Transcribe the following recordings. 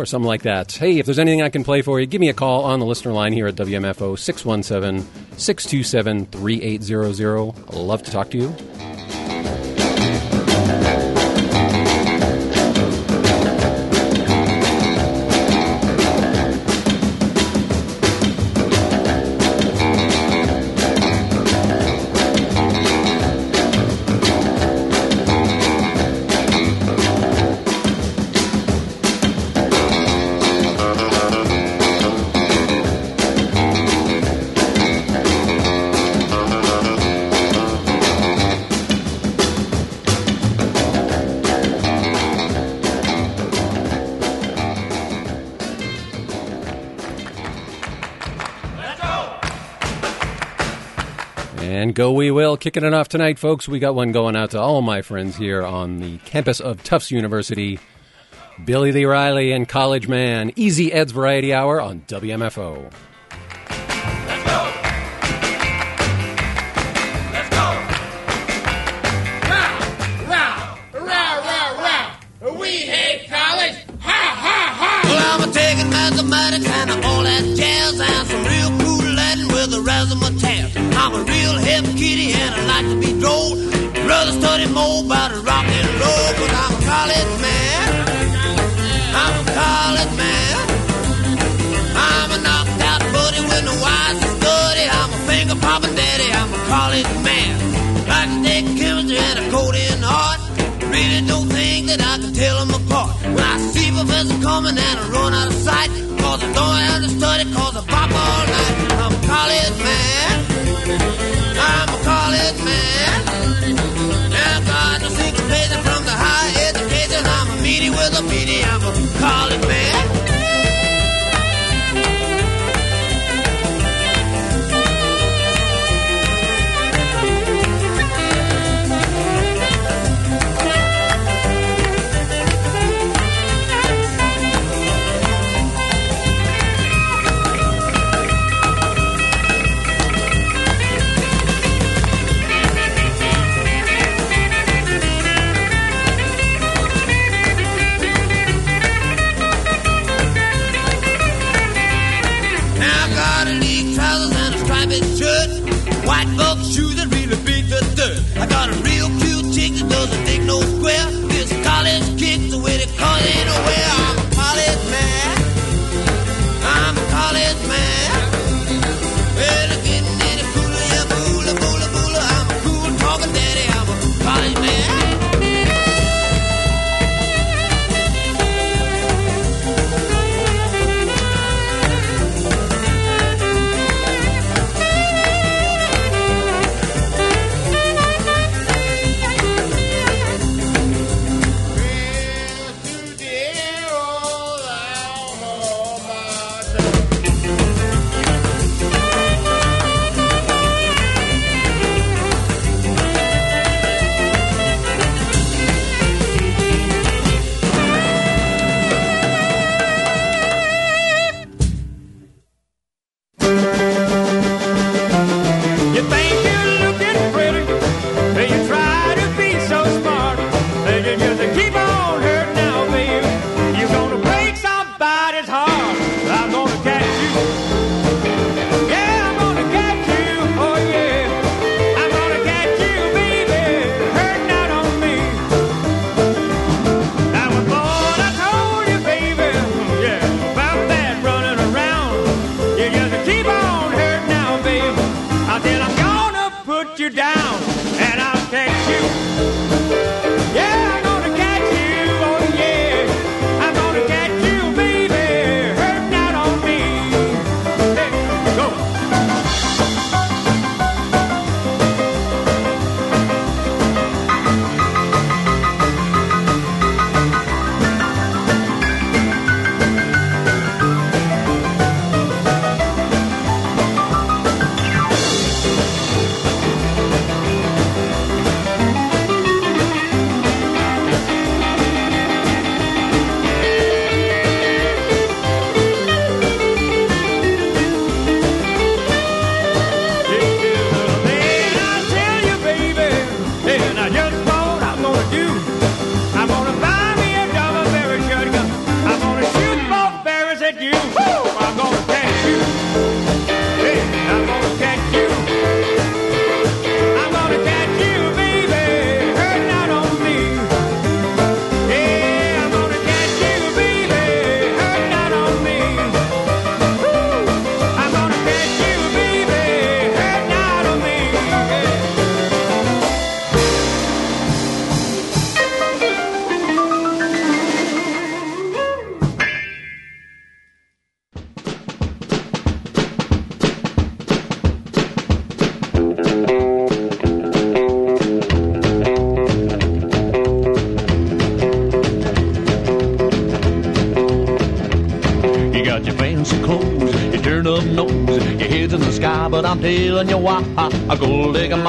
or something like that. Hey, if there's anything I can play for you, give me a call on the listener line here at WMFO 617 627 3800. I'd love to talk to you. Go we will. Kicking it off tonight, folks. We got one going out to all my friends here on the campus of Tufts University. Billy Lee Riley and College Man. Easy Ed's Variety Hour on WMFO. I'm a college man. To take chemistry and a code in. Really don't think that I can tell them apart. When I see professor coming and I run out of sight, cause I don't have to study, cause I pop all night. I'm a college man. I'm a college man. Now God, no syncopation from the high education. I'm a meaty with a meaty. I'm a college man. I got a real cute chick that doesn't take no square. This college kick the way they call it oh, anywhere. music.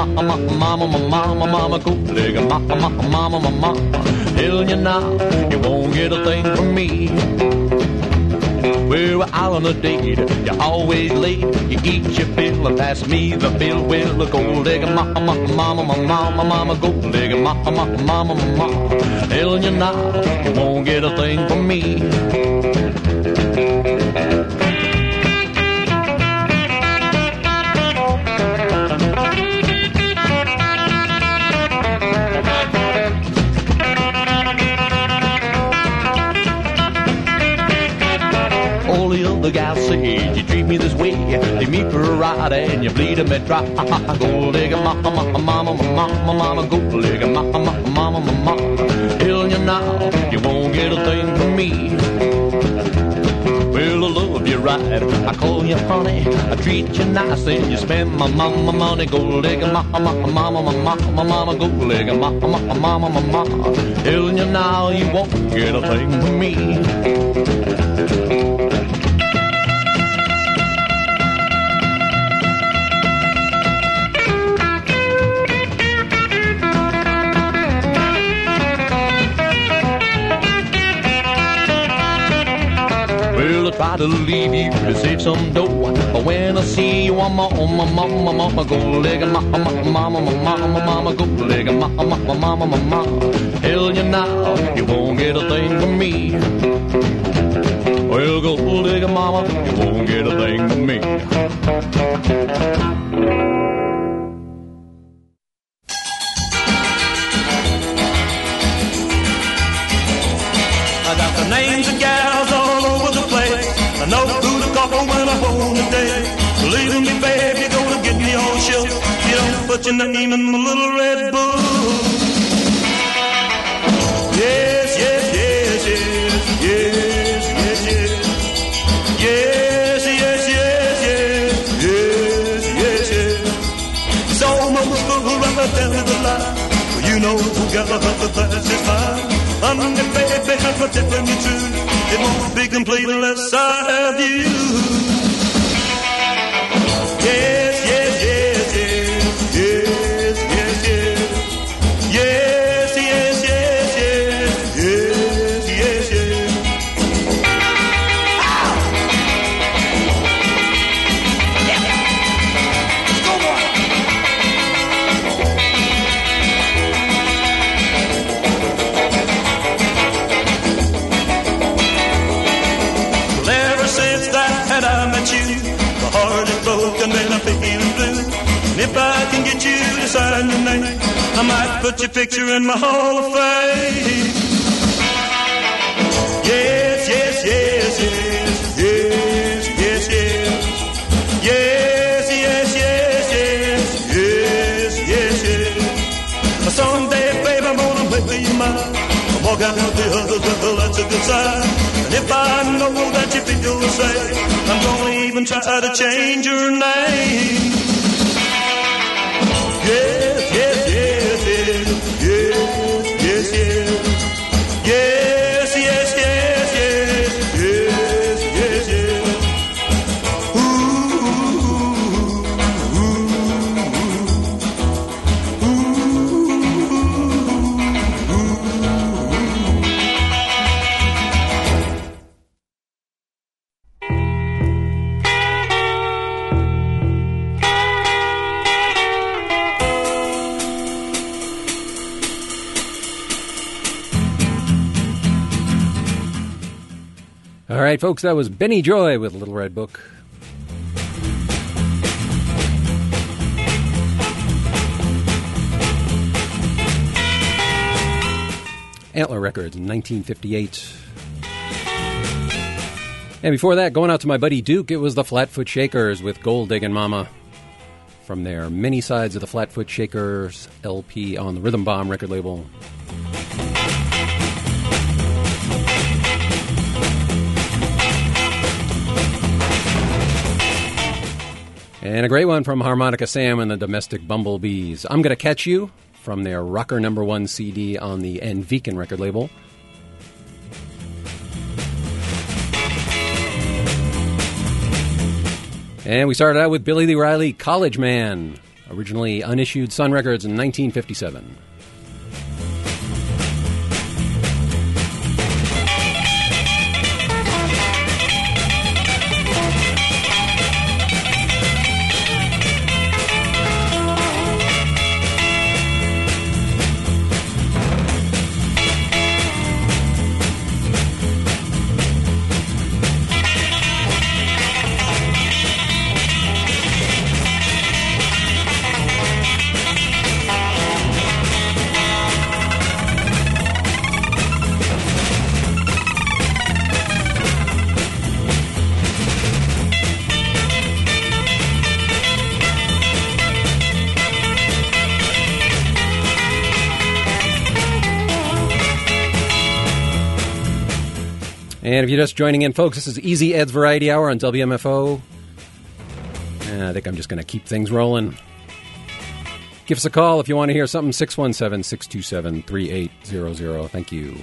Mama, mama, mama, mama, digger mama, mama, mama, mama. Telling you now, you won't get a thing from me. We're out on a date, you're always late. You eat your fill and pass me the bill. Well, gold digger mama, mama, mama, mama, mama, gold digger mama, mama, mama, mama. Telling you now, you won't get a thing from me. This way. Leave me for a ride and you bleed me dry. Gold digger, mama, mama, mama, mama, mama, gold digger, mama, mama, mama, mama. Tell you now, you won't get a thing from me. Well, I love you right. I call you honey. I treat you nice and you spend my mama money. Gold digger, mama, mama, mama, mama, mama, gold digger, mama, mama, mama, mama. Telling you now, you won't get a thing from me. To leave you to save some dough. But when I see you, I'm on my mama, mama, go leg, mama, mama, mama, mama, go leg, mama, mama, mama, mama. Tell you now, you won't get a thing from me. Well, go leg, mama, you won't get a thing from me. Don't name my little red book. Yes, yes, yes, yes, yes, yes, yes. Yes, yes, yes, yes, yes, yes, the the. You know who got the that's just fine. I'm the baby, I'm protecting you true. It won't be complete unless I have you. Put your picture in my Hall of Fame. Yes, yes, yes, yes, yes, yes, yes. Yes, yes, yes, yes, yes, yes, yes. Someday, babe, I'm gonna make you mine. Walk out with the others, well, that's a good sign. And if I know that you feel the same, I'm gonna even try to change your name. Yes, folks, that was Benny Joy with Little Red Book. Antler Records, 1958. And before that, going out to my buddy Duke, it was the Flatfoot Shakers with Gold Diggin' Mama from their many sides of the Flatfoot Shakers LP on the Rhythm Bomb record label. And a great one from Harmonica Sam and the Domestic Bumblebees. I'm Gonna Catch You from their Rocker Number One CD on the Enviken record label. And we started out with Billy Lee Riley, College Man, originally unissued Sun Records in 1957. And if you're just joining in, folks, this is Easy Ed's Variety Hour on WMFO. And I think I'm just going to keep things rolling. Give us a call if you want to hear something 617 627 3800. Thank you.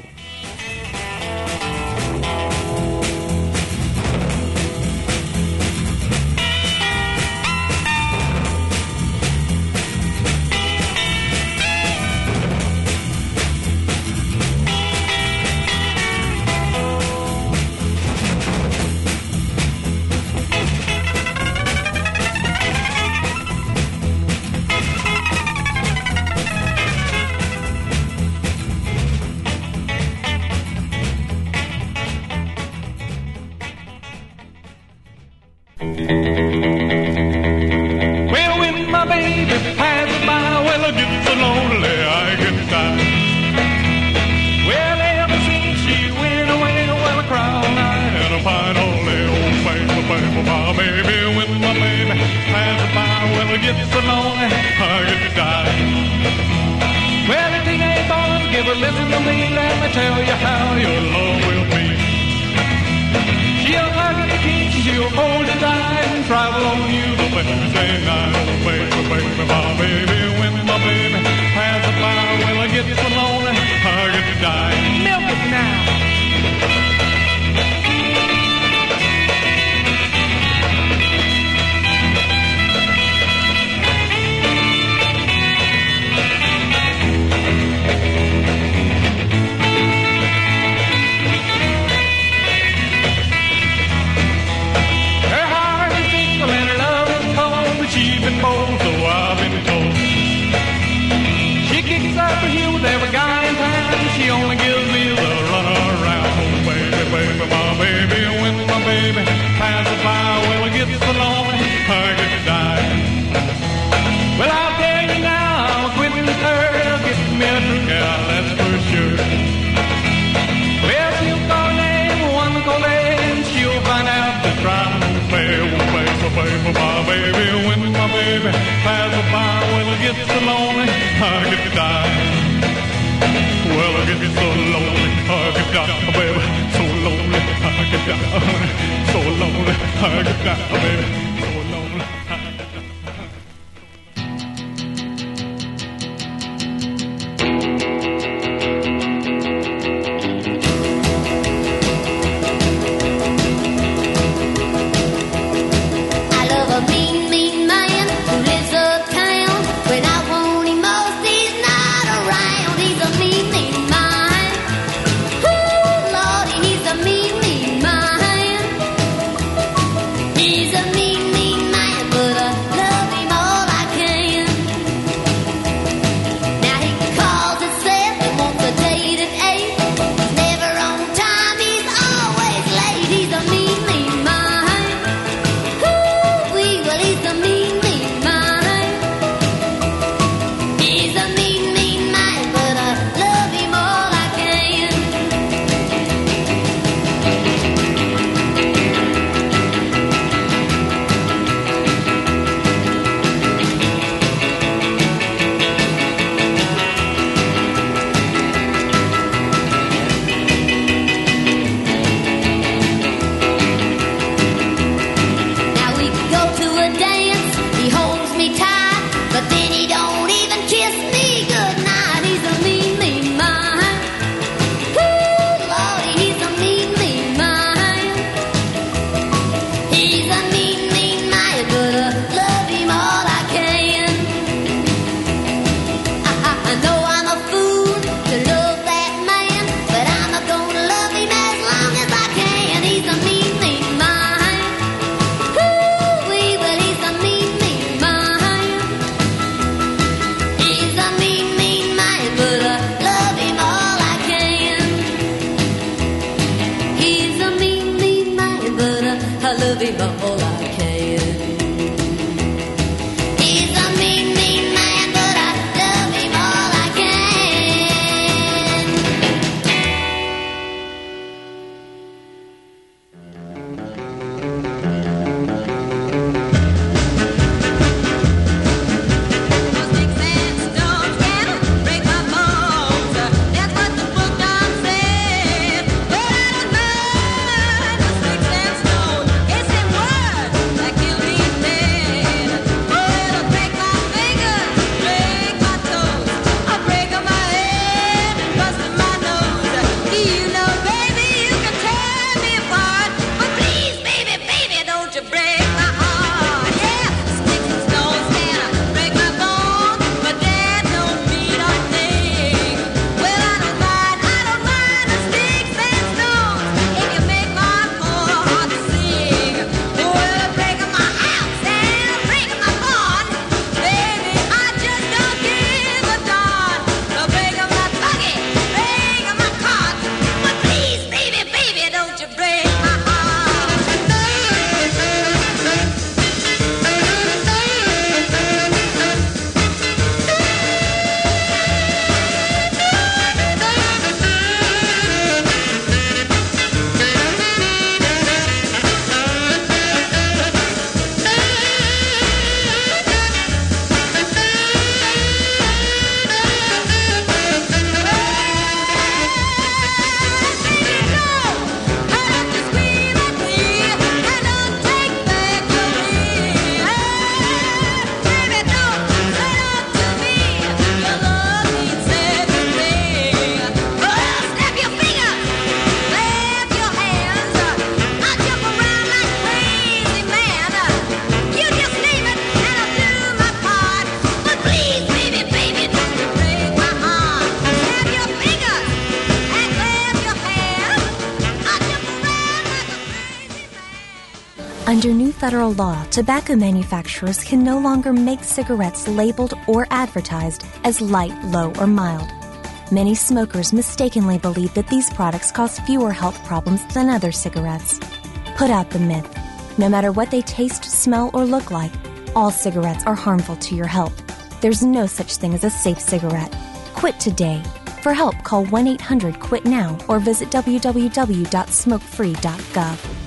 federal law, tobacco manufacturers can no longer make cigarettes labeled or advertised as light, low, or mild. Many smokers mistakenly believe that these products cause fewer health problems than other cigarettes. Put out the myth. No matter what they taste, smell, or look like, all cigarettes are harmful to your health. There's no such thing as a safe cigarette. Quit today. For help, call 1 800 QUIT NOW or visit www.smokefree.gov.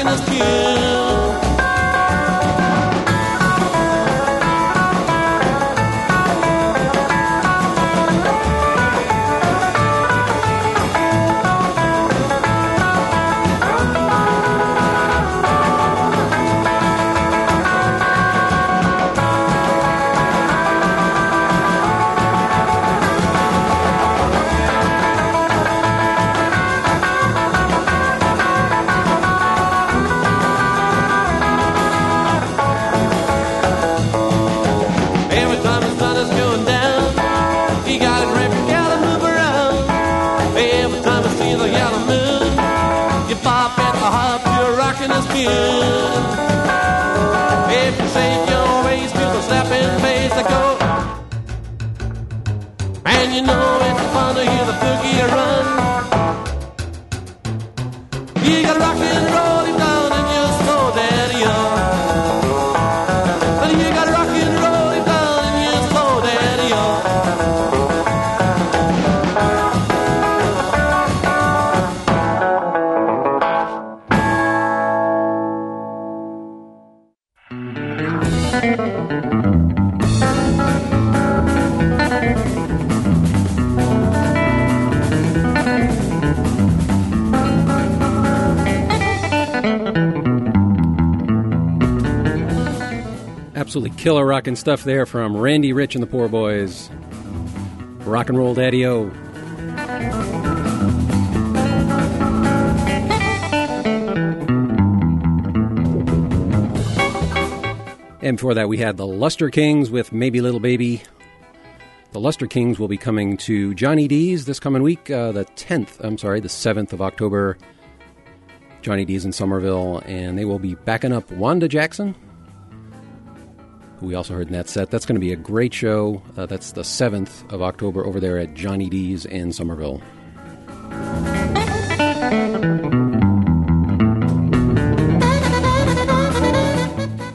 you're rocking the Absolutely killer rockin' stuff there from Randy Rich and the Poor Boys. Rock and roll daddy o. And before that, we had the Lustre Kings with Maybe Little Baby. The Lustre Kings will be coming to Johnny D's this coming week, uh, the 10th, I'm sorry, the 7th of October. Johnny D's in Somerville, and they will be backing up Wanda Jackson, we also heard in that set. That's going to be a great show. Uh, that's the 7th of October over there at Johnny D's in Somerville.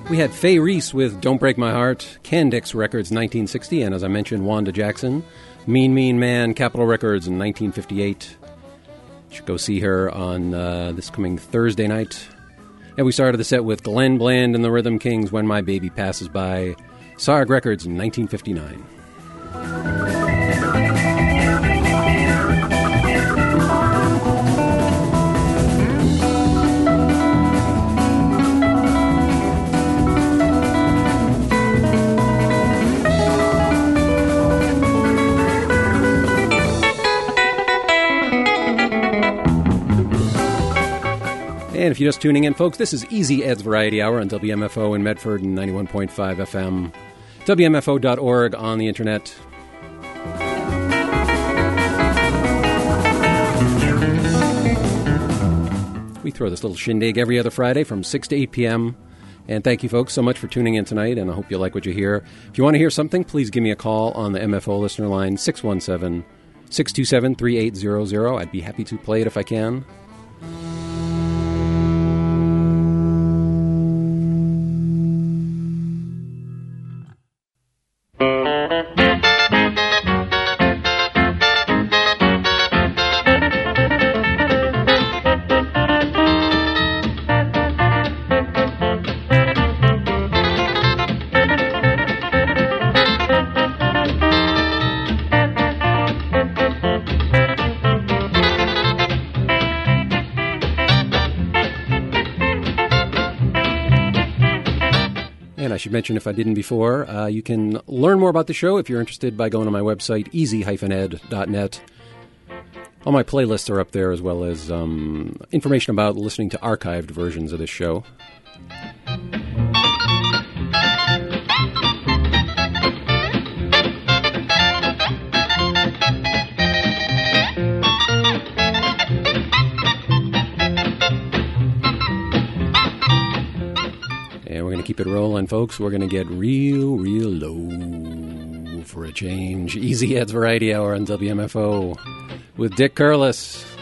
We had Faye Reese with Don't Break My Heart, Candix Records 1960, and as I mentioned, Wanda Jackson, Mean Mean Man, Capitol Records in 1958. You should go see her on uh, this coming Thursday night. And we started the set with Glenn Bland and the Rhythm Kings, When My Baby Passes By, Sarg Records in 1959. And if you're just tuning in, folks, this is Easy Ed's Variety Hour on WMFO in Medford and 91.5 FM, WMFO.org on the internet. We throw this little shindig every other Friday from 6 to 8 p.m. And thank you, folks, so much for tuning in tonight, and I hope you like what you hear. If you want to hear something, please give me a call on the MFO listener line, 617 627 3800. I'd be happy to play it if I can. Should mention, if I didn't before, uh, you can learn more about the show if you're interested by going to my website, easy-ed.net. All my playlists are up there, as well as um, information about listening to archived versions of this show. Keep it rolling, folks. We're going to get real, real low for a change. Easy Ed's Variety Hour on WMFO with Dick Curless.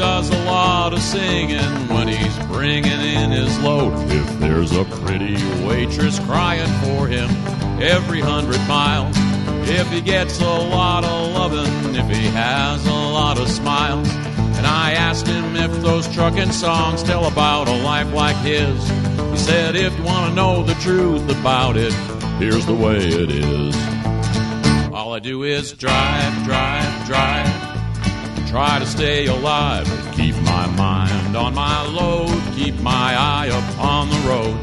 Does a lot of singing when he's bringing in his load. If there's a pretty waitress crying for him every hundred miles. If he gets a lot of loving, if he has a lot of smiles. And I asked him if those trucking songs tell about a life like his. He said, if you want to know the truth about it, here's the way it is. All I do is drive, drive, drive. Try to stay alive keep my mind on my load. Keep my eye up on the road.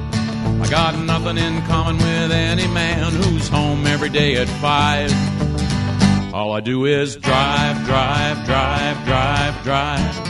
I got nothing in common with any man who's home every day at five. All I do is drive, drive, drive, drive, drive.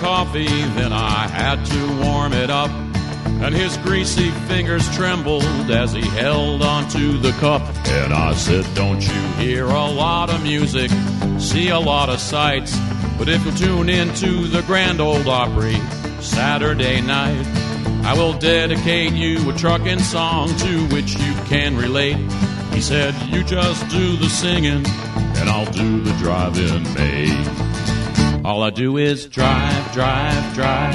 Coffee, then I had to warm it up. And his greasy fingers trembled as he held onto the cup. And I said, Don't you hear a lot of music, see a lot of sights? But if you'll tune in to the Grand Ole Opry Saturday night, I will dedicate you a trucking song to which you can relate. He said, You just do the singing, and I'll do the driving, mate. All I do is drive, drive, drive.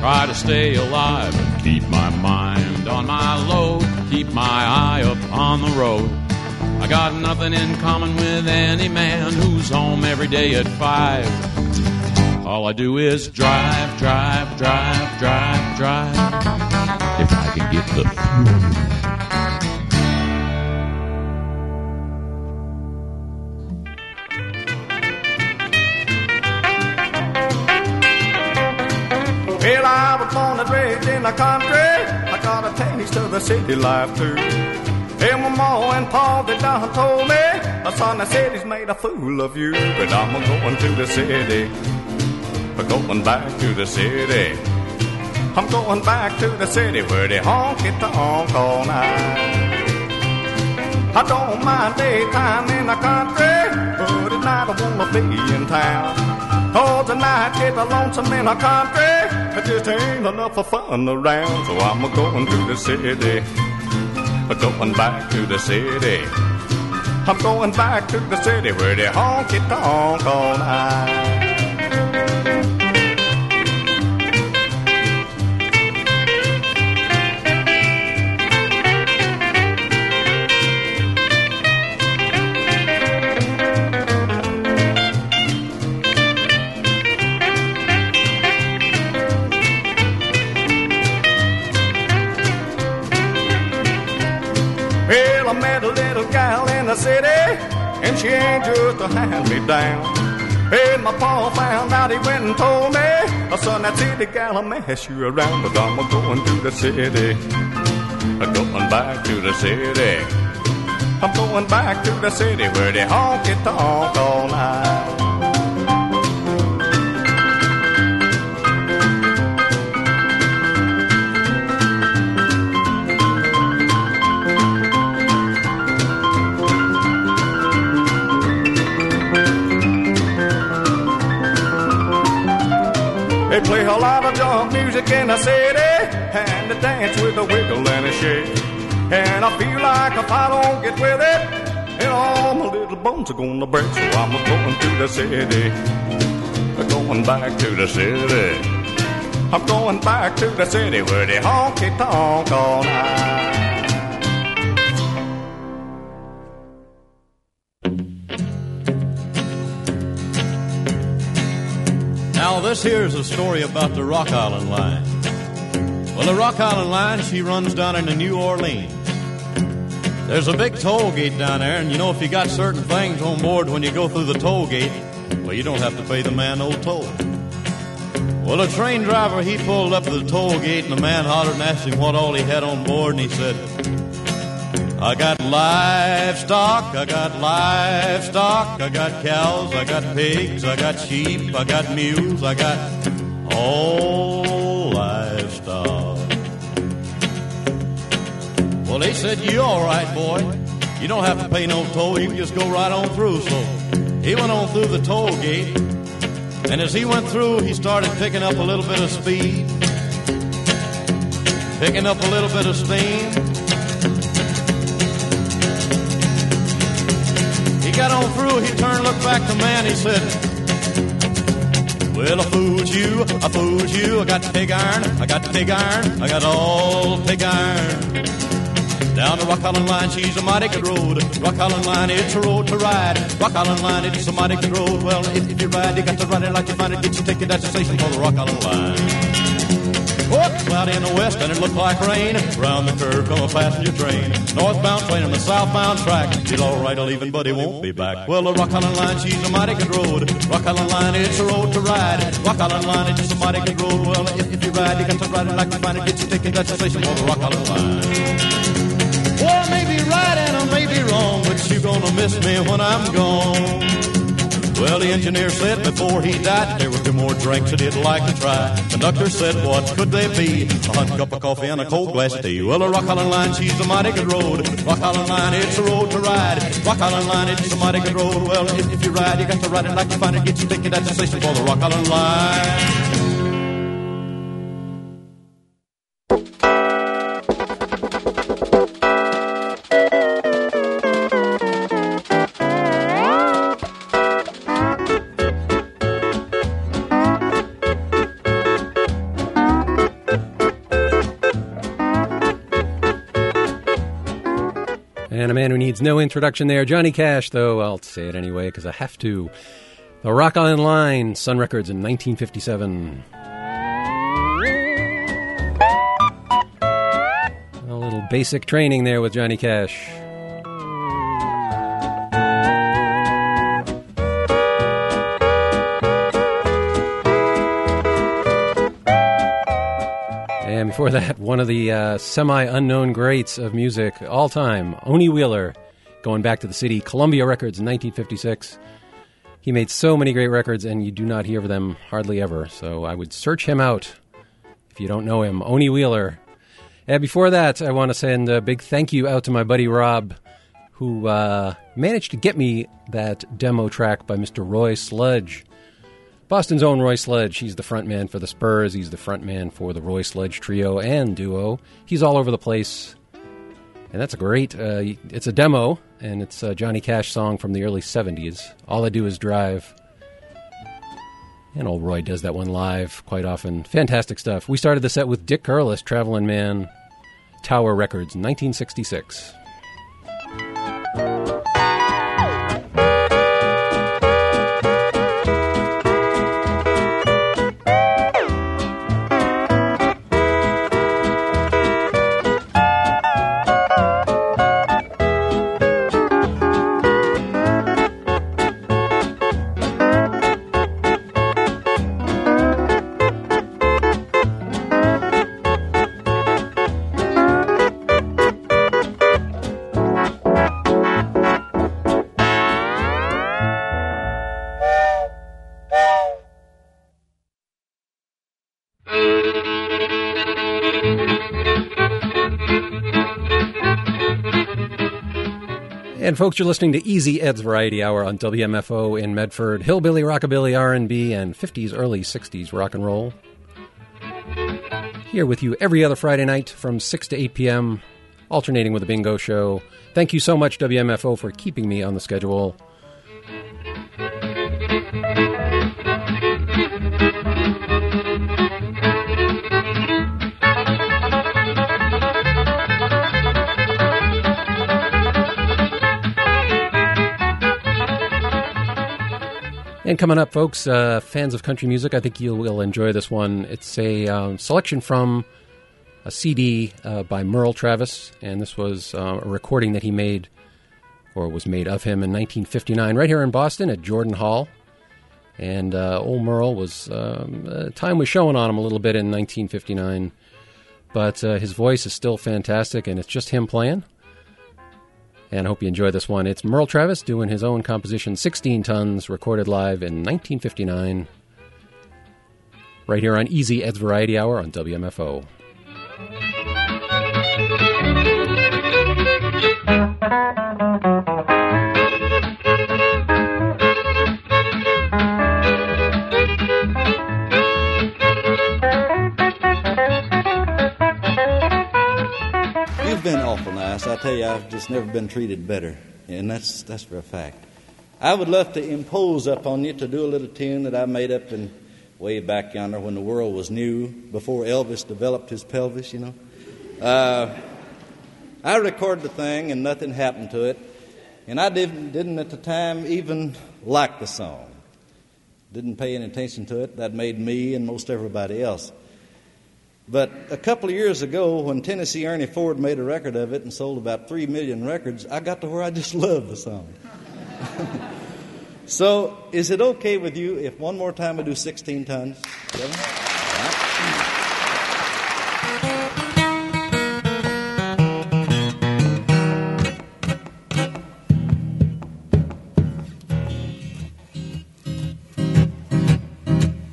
Try to stay alive and keep my mind on my load. Keep my eye up on the road. I got nothing in common with any man who's home every day at five. All I do is drive, drive, drive, drive, drive. If I can get the fuel. The country. I got a taste of the city life too. And my ma and pa, they done told me, my son, the city's made a fool of you. But I'm going to the city. I'm going back to the city. I'm going back to the city where they honk honky tonk all night. I don't mind daytime in the country, but at night I wanna be in town. Cause the night get lonesome in the country, it just ain't enough of fun around. So I'm a going to the city, I'm going back to the city. I'm going back to the city where they honky tonk all night. I met a little gal in the city, and she ain't just a hand me down. And my pa found out, he went and told me, son, that city gal will mess you around, but I'm a going to the city. I'm going back to the city. I'm going back to the city where they honky tonk all night. Play a lot of junk music in the city and they dance with a wiggle and a shake. And I feel like if I don't get with it, and all my little bones are gonna break. So I'm going to the city, going back to the city. I'm going back to the city where they honky tonk all night. Now, here's a story about the Rock Island Line. Well, the Rock Island Line, she runs down into New Orleans. There's a big toll gate down there, and you know, if you got certain things on board when you go through the toll gate, well, you don't have to pay the man no toll. Well, the train driver, he pulled up to the toll gate, and the man hollered and asked him what all he had on board, and he said, I got livestock, I got livestock, I got cows, I got pigs, I got sheep, I got mules, I got all livestock. Well, they said, You're all right, boy. You don't have to pay no toll, you can just go right on through. So he went on through the toll gate, and as he went through, he started picking up a little bit of speed, picking up a little bit of steam. Got on through, he turned, looked back to man, he said, Well, I fooled you, I fooled you, I got pig iron, I got pig iron, I got all pig iron. Down the Rock Island Line, she's a mighty good road. Rock Island Line, it's a road to ride. Rock Island Line, it's a mighty good road. Well, if, you ride, you got to ride it like you find it. Get your ticket at the station for the Rock Island Line. Cloudy in the west and it looked like rain. Round the curve come a passenger train. Northbound train on the southbound track. He's all right, I'll even, but he won't be back. Well, the Rock Island Line, she's a mighty good road. Rock Island Line, it's a road to ride. Rock Island Line, it's just a mighty good road. Well, if, if you ride, you got to ride it like you find it. Get your ticket at the station for the Rock Island Line. Well, I may be right and I may be wrong, but you're gonna miss me when I'm gone. Well, the engineer said before he died there were two more drinks that he'd like to try. Conductor said, what could they be? A hot cup of coffee and a cold glass of tea. Well, the Rock Island Line, she's a mighty good road. Rock Island Line, it's a road to ride. Rock Island Line, it's a mighty good road. Well, if, if you ride, you got to ride it like you find it. Get your ticket at the station for the Rock Island Line. Needs no introduction there, Johnny Cash, though I'll say it anyway because I have to. The Rock Island Line, Sun Records in 1957. A little basic training there with Johnny Cash. And before that, one of the uh, semi unknown greats of music all time, Onie Wheeler, going back to the city, Columbia Records in 1956. He made so many great records, and you do not hear of them hardly ever. So I would search him out if you don't know him. Onie Wheeler. And before that, I want to send a big thank you out to my buddy Rob, who uh, managed to get me that demo track by Mr. Roy Sludge. Boston's own Roy Sludge. He's the front man for the Spurs. He's the front man for the Roy Sludge trio and duo. He's all over the place. And that's a great, uh, it's a demo, and it's a Johnny Cash song from the early 70s. All I Do Is Drive. And old Roy does that one live quite often. Fantastic stuff. We started the set with Dick Curless, Traveling Man, Tower Records, 1966. Folks, you're listening to Easy Ed's Variety Hour on WMFO in Medford. Hillbilly, rockabilly, R&B, and 50s, early 60s rock and roll. Here with you every other Friday night from 6 to 8 p.m., alternating with a bingo show. Thank you so much, WMFO, for keeping me on the schedule. And coming up, folks, uh, fans of country music, I think you will enjoy this one. It's a um, selection from a CD uh, by Merle Travis, and this was uh, a recording that he made, or was made of him in 1959, right here in Boston at Jordan Hall. And uh, old Merle was um, uh, time was showing on him a little bit in 1959, but uh, his voice is still fantastic, and it's just him playing. And I hope you enjoy this one. It's Merle Travis doing his own composition, 16 Tons, recorded live in 1959, right here on Easy Ed's Variety Hour on WMFO. Been awful nice. I tell you, I've just never been treated better, and that's that's for a fact. I would love to impose upon you to do a little tune that I made up in way back yonder when the world was new, before Elvis developed his pelvis. You know, uh, I recorded the thing, and nothing happened to it, and I didn't didn't at the time even like the song. Didn't pay any attention to it. That made me and most everybody else. But a couple of years ago, when Tennessee Ernie Ford made a record of it and sold about three million records, I got to where I just love the song. so, is it okay with you if one more time I do 16 tons?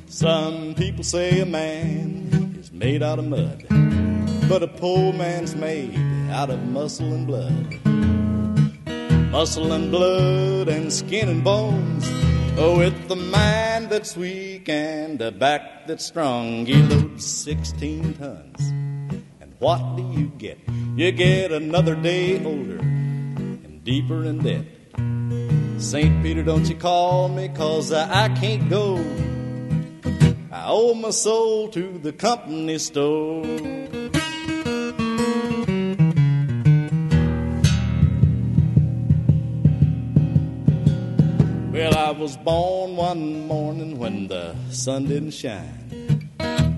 Some people say a man made out of mud, but a poor man's made out of muscle and blood. Muscle and blood and skin and bones. Oh, with the mind that's weak and a back that's strong, he loads 16 tons. And what do you get? You get another day older and deeper in debt. St. Peter, don't you call me, cause I, I can't go. I owe my soul to the company store. Well, I was born one morning when the sun didn't shine.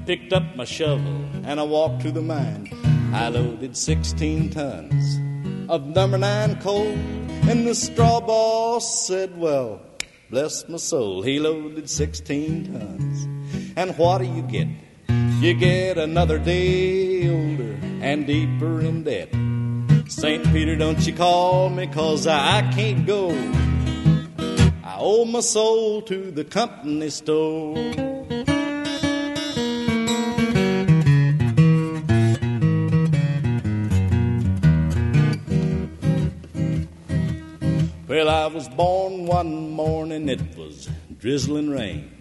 Picked up my shovel and I walked to the mine. I loaded 16 tons of number nine coal, and the straw boss said, Well, bless my soul, he loaded 16 tons. And what do you get? You get another day older and deeper in debt. St. Peter, don't you call me, cause I can't go. I owe my soul to the company store. Well, I was born one morning, it was drizzling rain.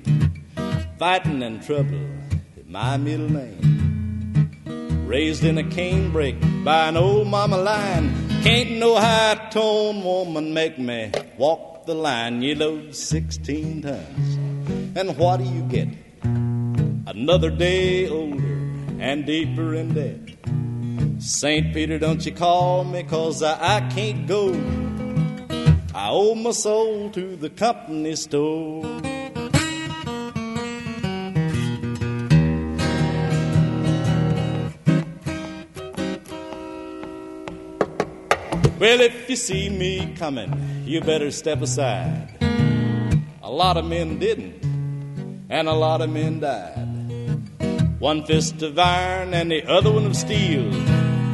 Fighting and trouble is my middle name. Raised in a canebrake by an old mama lion. Can't no high tone woman make me walk the line. You load 16 tons. And what do you get? Another day older and deeper in debt. St. Peter, don't you call me, cause I, I can't go. I owe my soul to the company store. Well, if you see me coming, you better step aside. A lot of men didn't, and a lot of men died. One fist of iron and the other one of steel.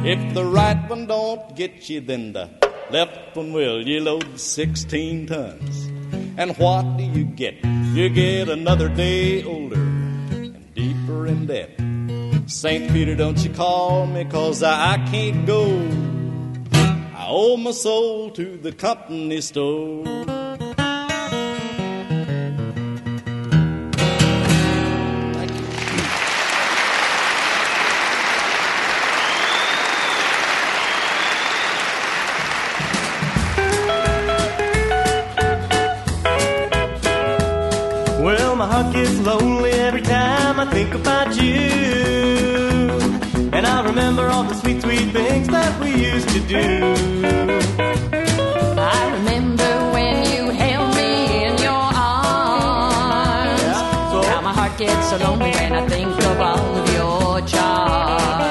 If the right one don't get you, then the left one will. You load 16 tons. And what do you get? You get another day older and deeper in debt. St. Peter, don't you call me, cause I, I can't go owe my soul to the company store. Well, my heart gets lonely every time I think about you remember all the sweet, sweet things that we used to do. so lonely when I think of all of your charms.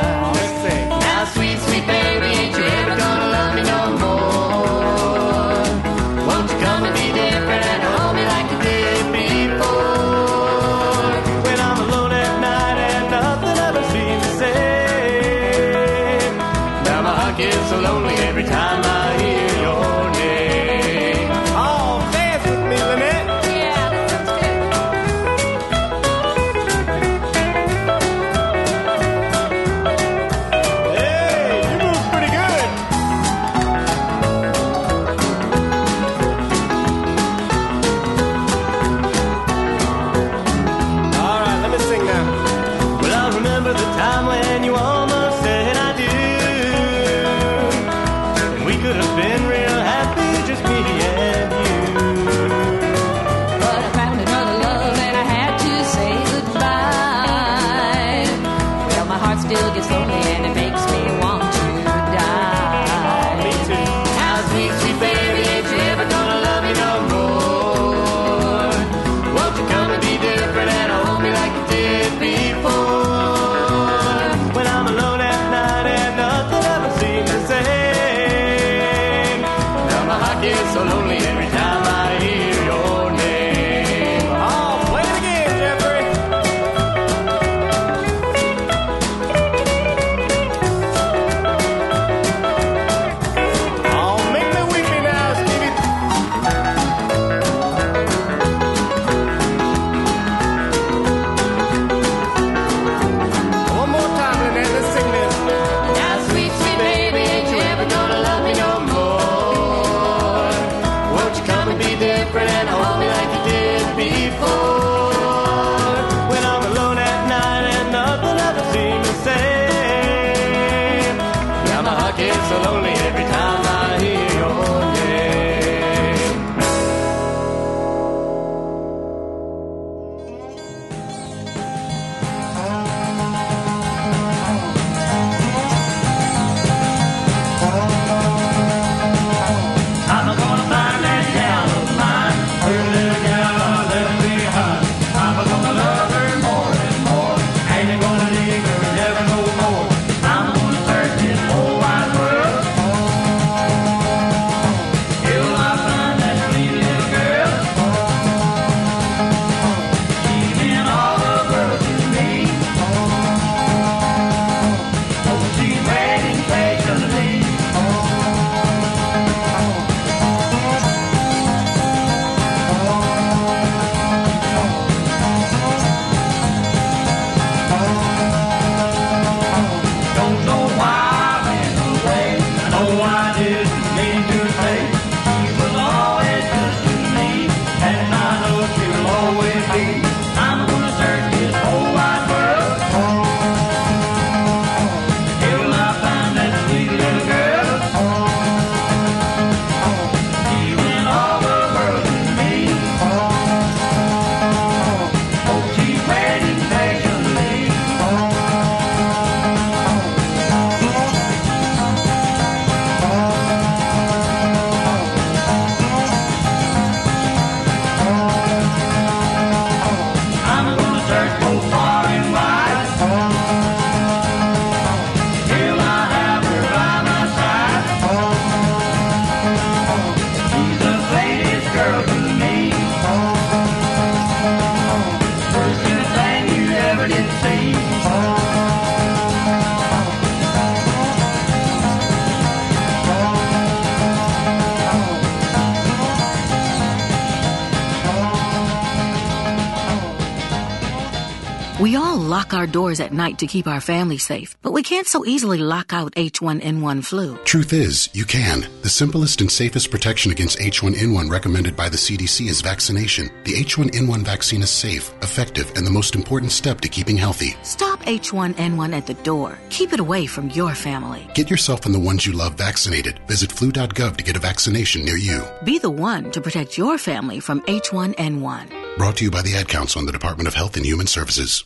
Lock our doors at night to keep our family safe, but we can't so easily lock out H1N1 flu. Truth is, you can. The simplest and safest protection against H1N1 recommended by the CDC is vaccination. The H1N1 vaccine is safe, effective, and the most important step to keeping healthy. Stop H1N1 at the door. Keep it away from your family. Get yourself and the ones you love vaccinated. Visit flu.gov to get a vaccination near you. Be the one to protect your family from H1N1. Brought to you by the Ad Council and the Department of Health and Human Services.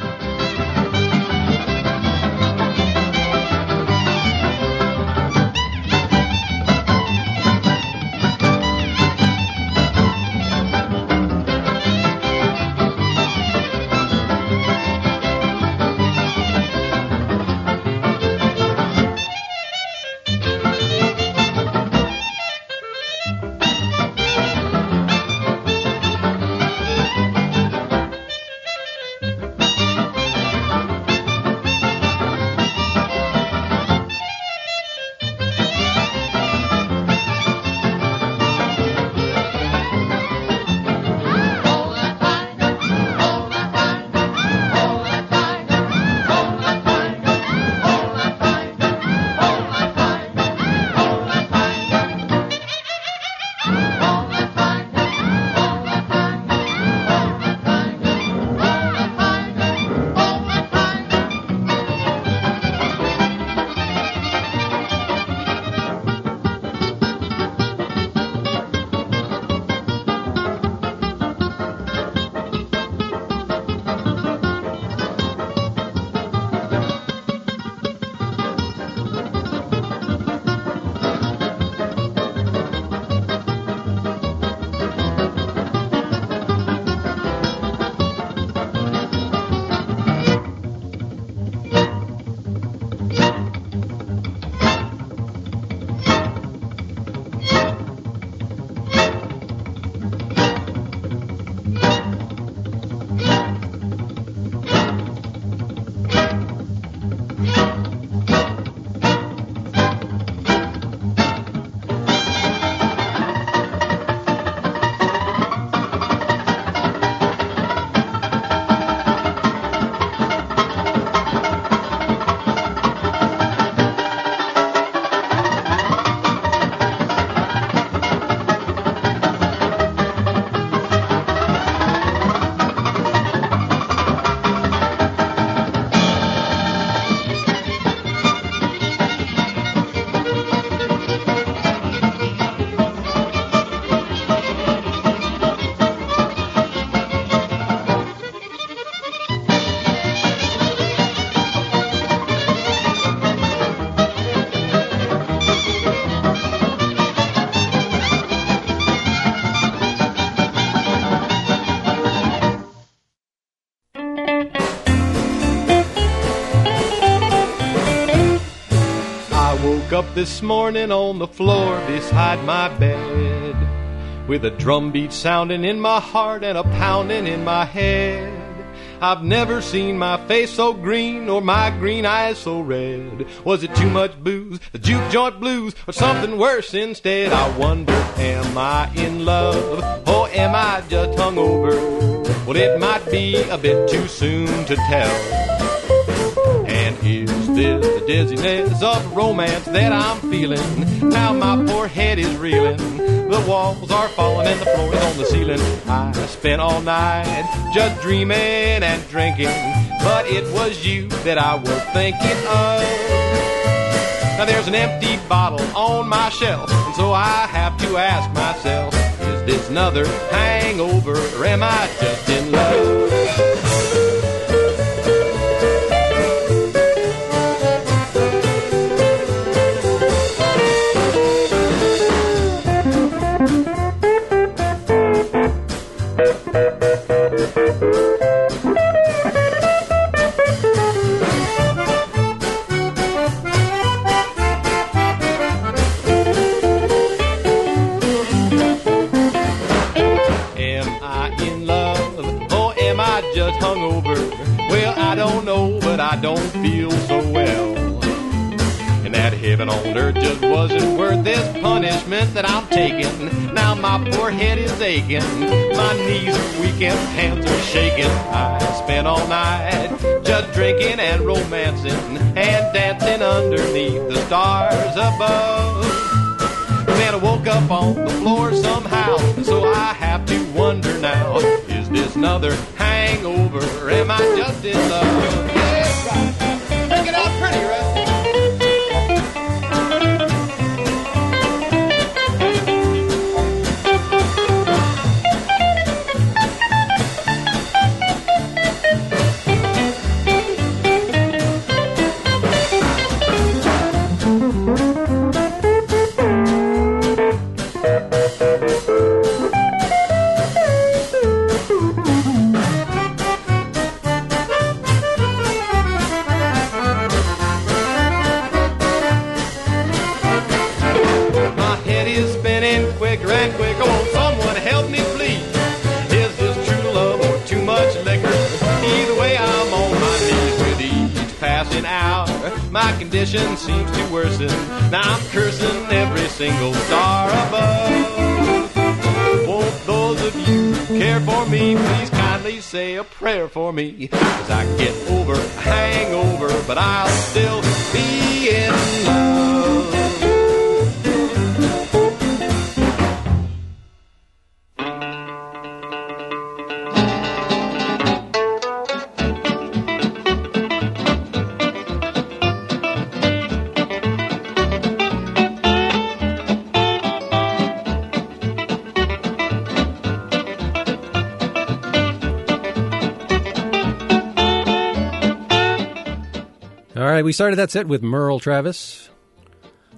this morning on the floor beside my bed with a drum beat sounding in my heart and a pounding in my head. I've never seen my face so green or my green eyes so red. Was it too much booze, the juke joint blues, or something worse instead? I wonder, am I in love or am I just hungover? Well, it might be a bit too soon to tell. And is this the dizziness of romance that I'm feeling? Now my poor head is reeling. The walls are falling and the floor is on the ceiling. I spent all night just dreaming and drinking, but it was you that I was thinking of. Now there's an empty bottle on my shelf, and so I have to ask myself, is this another hangover or am I just in love? Feel so well. And that heaven on earth just wasn't worth this punishment that I'm taking. Now my poor head is aching, my knees are weak and hands are shaking. I spent all night just drinking and romancing and dancing underneath the stars above. Then I woke up on the floor somehow, so I have to wonder now: Is this another hangover? Am I just in love? Bring it we started that set with Merle Travis,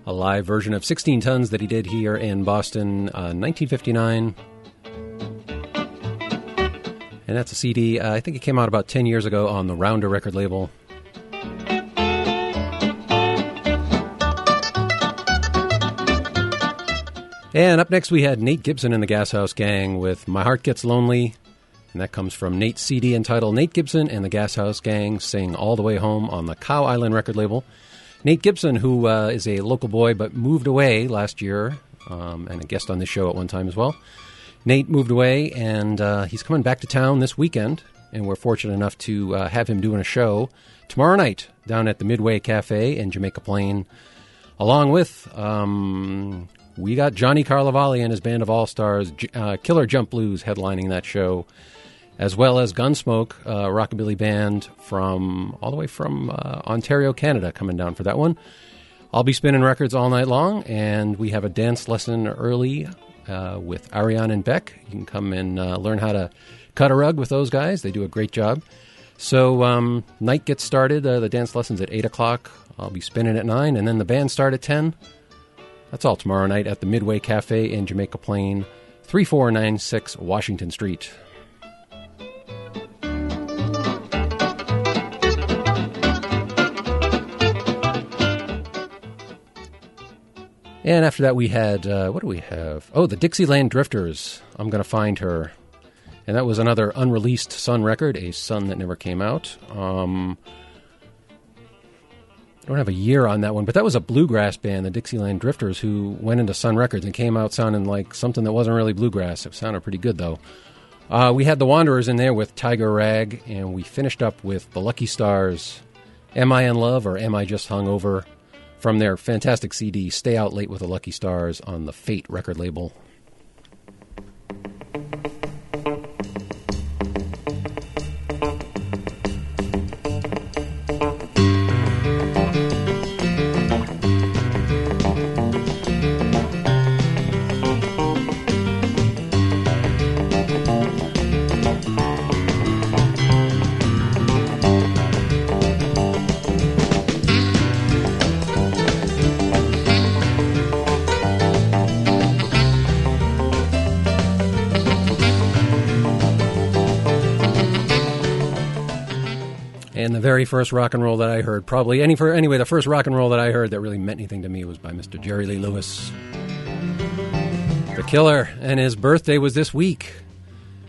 a live version of 16 Tons that he did here in Boston, uh, 1959. And that's a CD, uh, I think it came out about 10 years ago on the Rounder record label. And up next, we had Nate Gibson and the Gas House Gang with My Heart Gets Lonely. And that comes from Nate's CD entitled Nate Gibson and the Gas House Gang Sing All the Way Home on the Cow Island record label. Nate Gibson, who uh, is a local boy but moved away last year um, and a guest on this show at one time as well. Nate moved away and uh, he's coming back to town this weekend. And we're fortunate enough to uh, have him doing a show tomorrow night down at the Midway Cafe in Jamaica Plain, along with um, we got Johnny Carlavali and his band of all stars, uh, Killer Jump Blues, headlining that show, as well as Gunsmoke, a rockabilly band from all the way from uh, Ontario, Canada, coming down for that one. I'll be spinning records all night long, and we have a dance lesson early uh, with Ariane and Beck. You can come and uh, learn how to cut a rug with those guys. They do a great job. So um, night gets started. Uh, the dance lessons at eight o'clock. I'll be spinning at nine, and then the band start at ten. That's all tomorrow night at the Midway Cafe in Jamaica Plain, three four nine six Washington Street. And after that, we had uh, what do we have? Oh, the Dixieland Drifters. I'm gonna find her, and that was another unreleased Sun record, a Sun that never came out. Um, I don't have a year on that one, but that was a bluegrass band, the Dixieland Drifters, who went into Sun Records and came out sounding like something that wasn't really bluegrass. It sounded pretty good though. Uh, we had the Wanderers in there with Tiger Rag, and we finished up with the Lucky Stars. Am I in love or am I just hungover? From their fantastic CD, Stay Out Late with the Lucky Stars on the Fate record label. And the very first rock and roll that I heard, probably any for anyway, the first rock and roll that I heard that really meant anything to me was by Mr. Jerry Lee Lewis, the Killer, and his birthday was this week.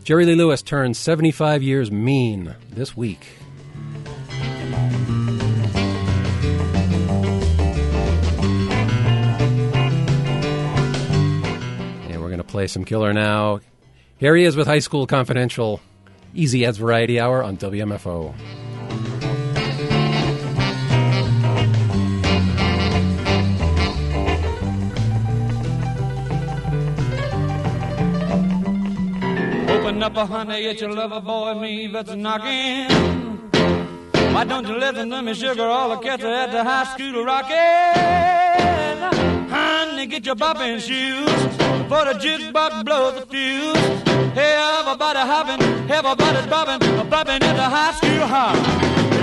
Jerry Lee Lewis turned 75 years mean this week. And we're going to play some Killer now. Here he is with High School Confidential. Easy Ed's Variety Hour on WMFO. Open up a honey, it's your lover boy, me that's knocking. Why don't you listen to me, sugar? All the cats are at the high school rocking. Honey, get your bopping shoes for the jukebox blows the fuse. Hey, everybody hopping, everybody's bopping, bopping at the high school hop.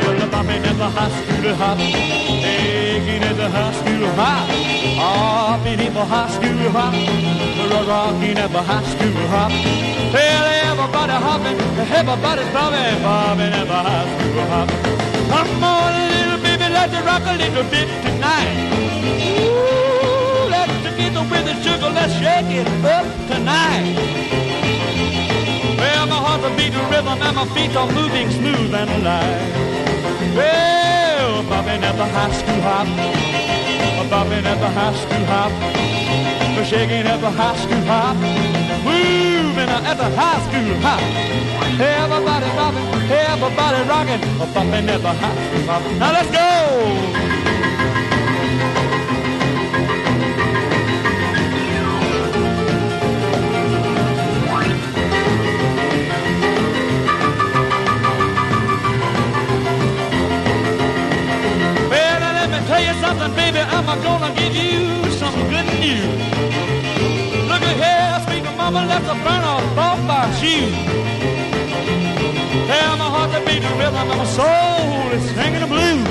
Well, bopping at the high school hop, taking at ah, the high school hop, hopping at the high school hop, rocking at the high school hop. Well, everybody hopping, everybody's bobbing, bobbing at the high school hop. Come on, little baby, let's rock a little bit tonight. Ooh, let's together with the sugar, let's shake it up tonight. Well, my heart's a beating rhythm and my feet are moving smooth and alive. Well, bobbing at the high school hop, bobbing at the high school hop, shaking at the high school hop, moving at the high school hop. Everybody bobbing, everybody rocking, bobbing at the high school hop. Now let's go. Tell baby. I'm gonna give you some good news. Look at here, sweet mama left a burn off my shoe. Tell my heart to beat the rhythm, and my soul is singing the blues.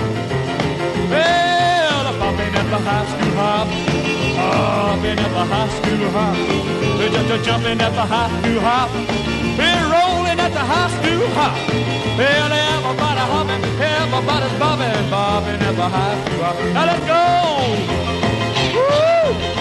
Well, I'm bopping at the high school hop, hopping at the high school hop, just jumping at the high school hop, rolling at the high school hop. Well, everybody hopping, everybody's bobbing, bobbing at the high school hop. Now let's go! Woo!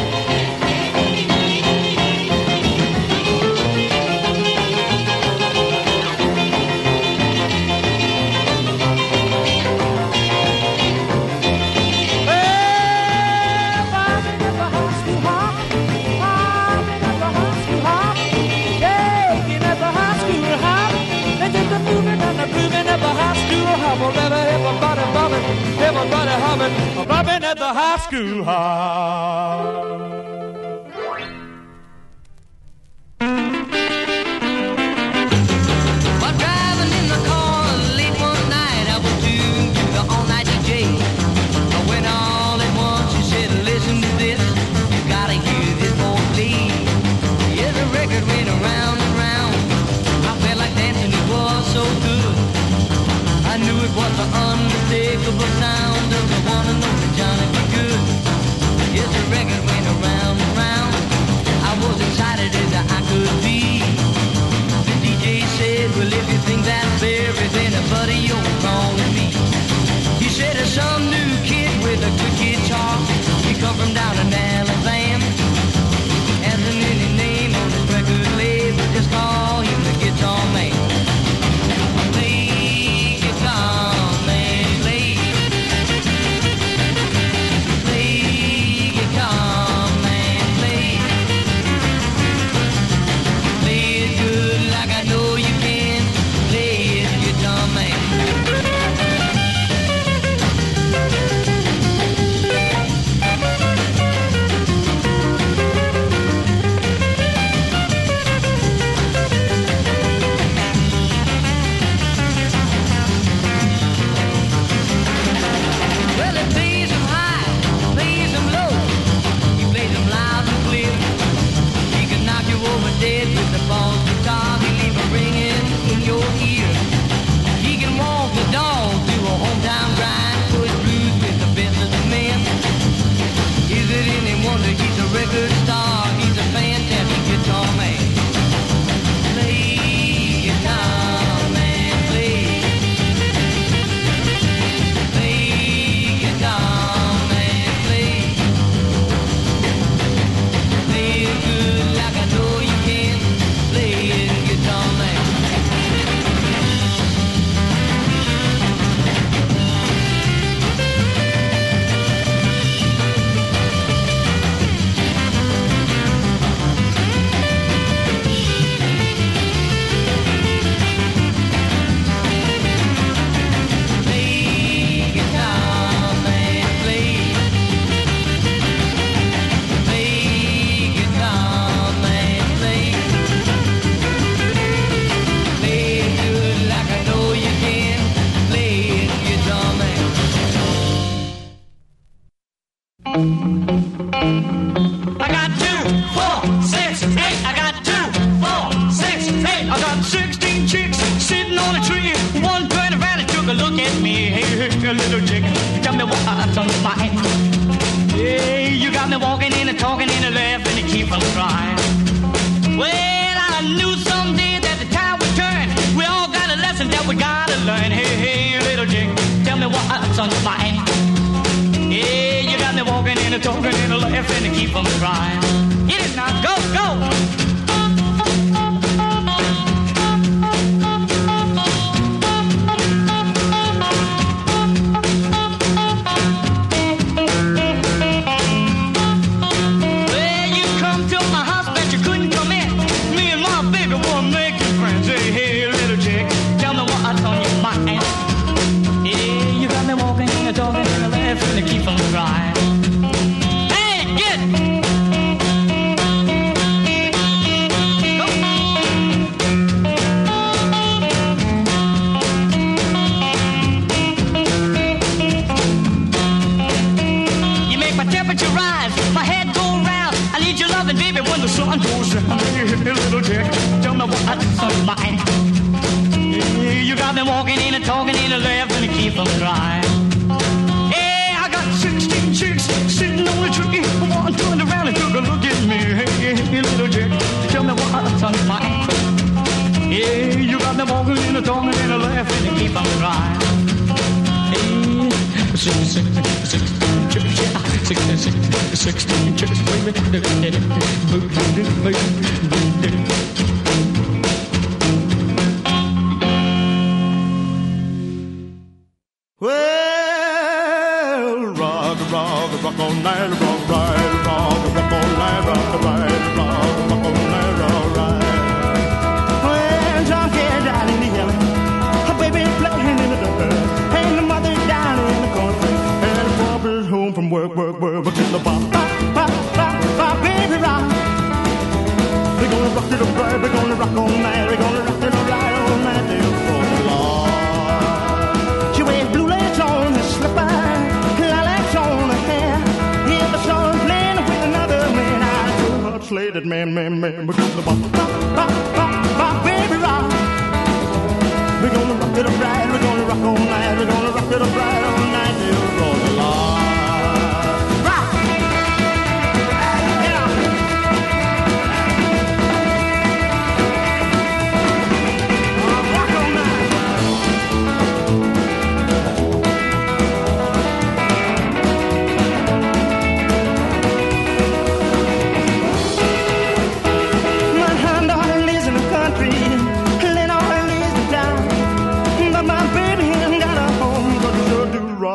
Everybody bobbing, everybody hopping, bobbing at the high school hop. but you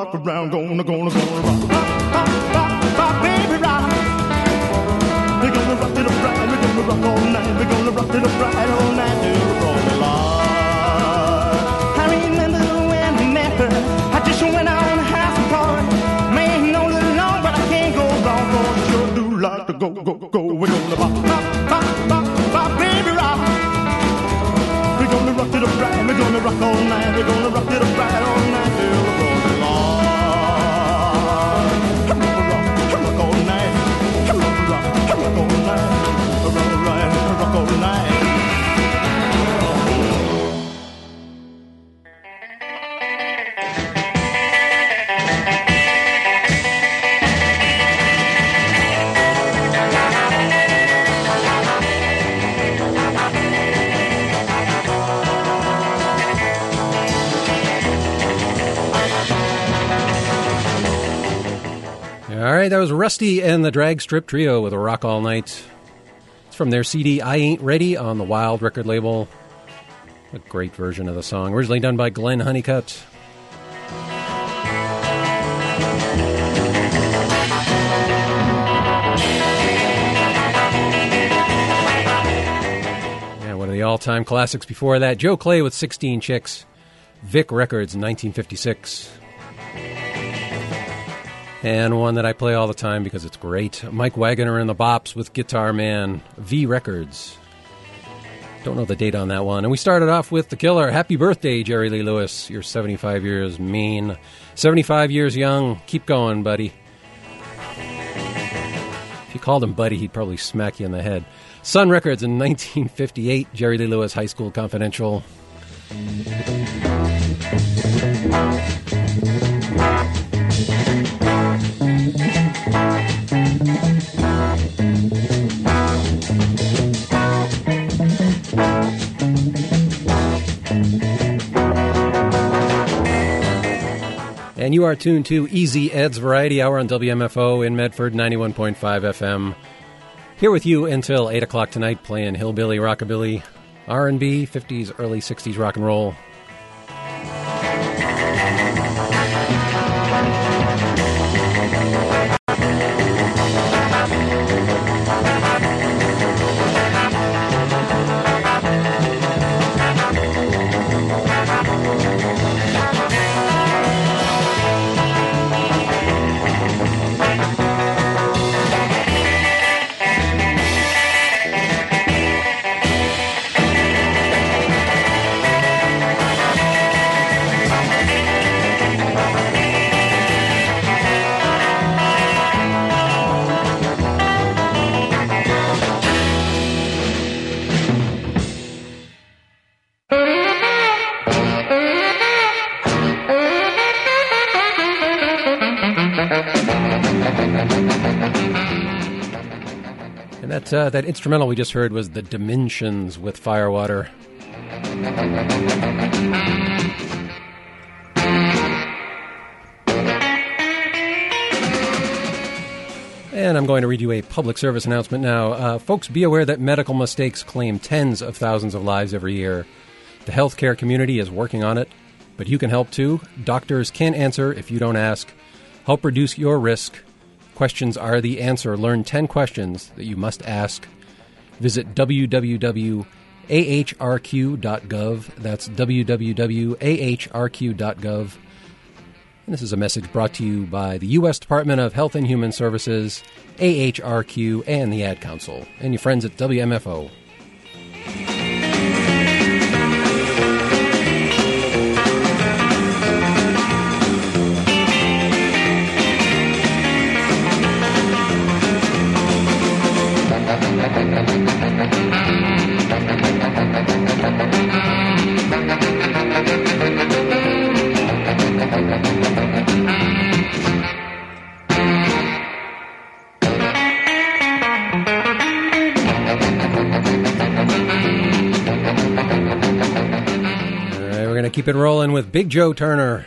rock around, gonna, gonna, gonna rock. Rock, rock, baby, rock. We're gonna rock it we're gonna rock all night, we're gonna rock it. I remember when met her, I just went out on a house party. Long, but I can't go sure do like to go, go, go, we're gonna rock. right, that was Rusty and the Drag Strip Trio with "A Rock All Night. It's from their CD I Ain't Ready on the Wild record label. A great version of the song, originally done by Glenn Honeycutt. Yeah, one of the all time classics before that Joe Clay with 16 Chicks, Vik Records, 1956 and one that I play all the time because it's great. Mike Waggoner in the Bops with Guitar Man, V Records. Don't know the date on that one. And we started off with The Killer. Happy birthday, Jerry Lee Lewis. You're 75 years mean, 75 years young. Keep going, buddy. If you called him buddy, he'd probably smack you in the head. Sun Records in 1958, Jerry Lee Lewis, High School Confidential. And you are tuned to Easy Ed's Variety Hour on WMFO in Medford, 91.5 FM. Here with you until 8 o'clock tonight, playing hillbilly, rockabilly, R&B, 50s, early 60s rock and roll. Uh, that instrumental we just heard was the Dimensions with Firewater. And I'm going to read you a public service announcement now. Uh, folks, be aware that medical mistakes claim tens of thousands of lives every year. The healthcare community is working on it, but you can help too. Doctors can't answer if you don't ask. Help reduce your risk. Questions are the answer. Learn 10 questions that you must ask. Visit www.ahrq.gov. That's www.ahrq.gov. And this is a message brought to you by the U.S. Department of Health and Human Services, AHRQ, and the Ad Council, and your friends at WMFO. Keep it rolling with Big Joe Turner.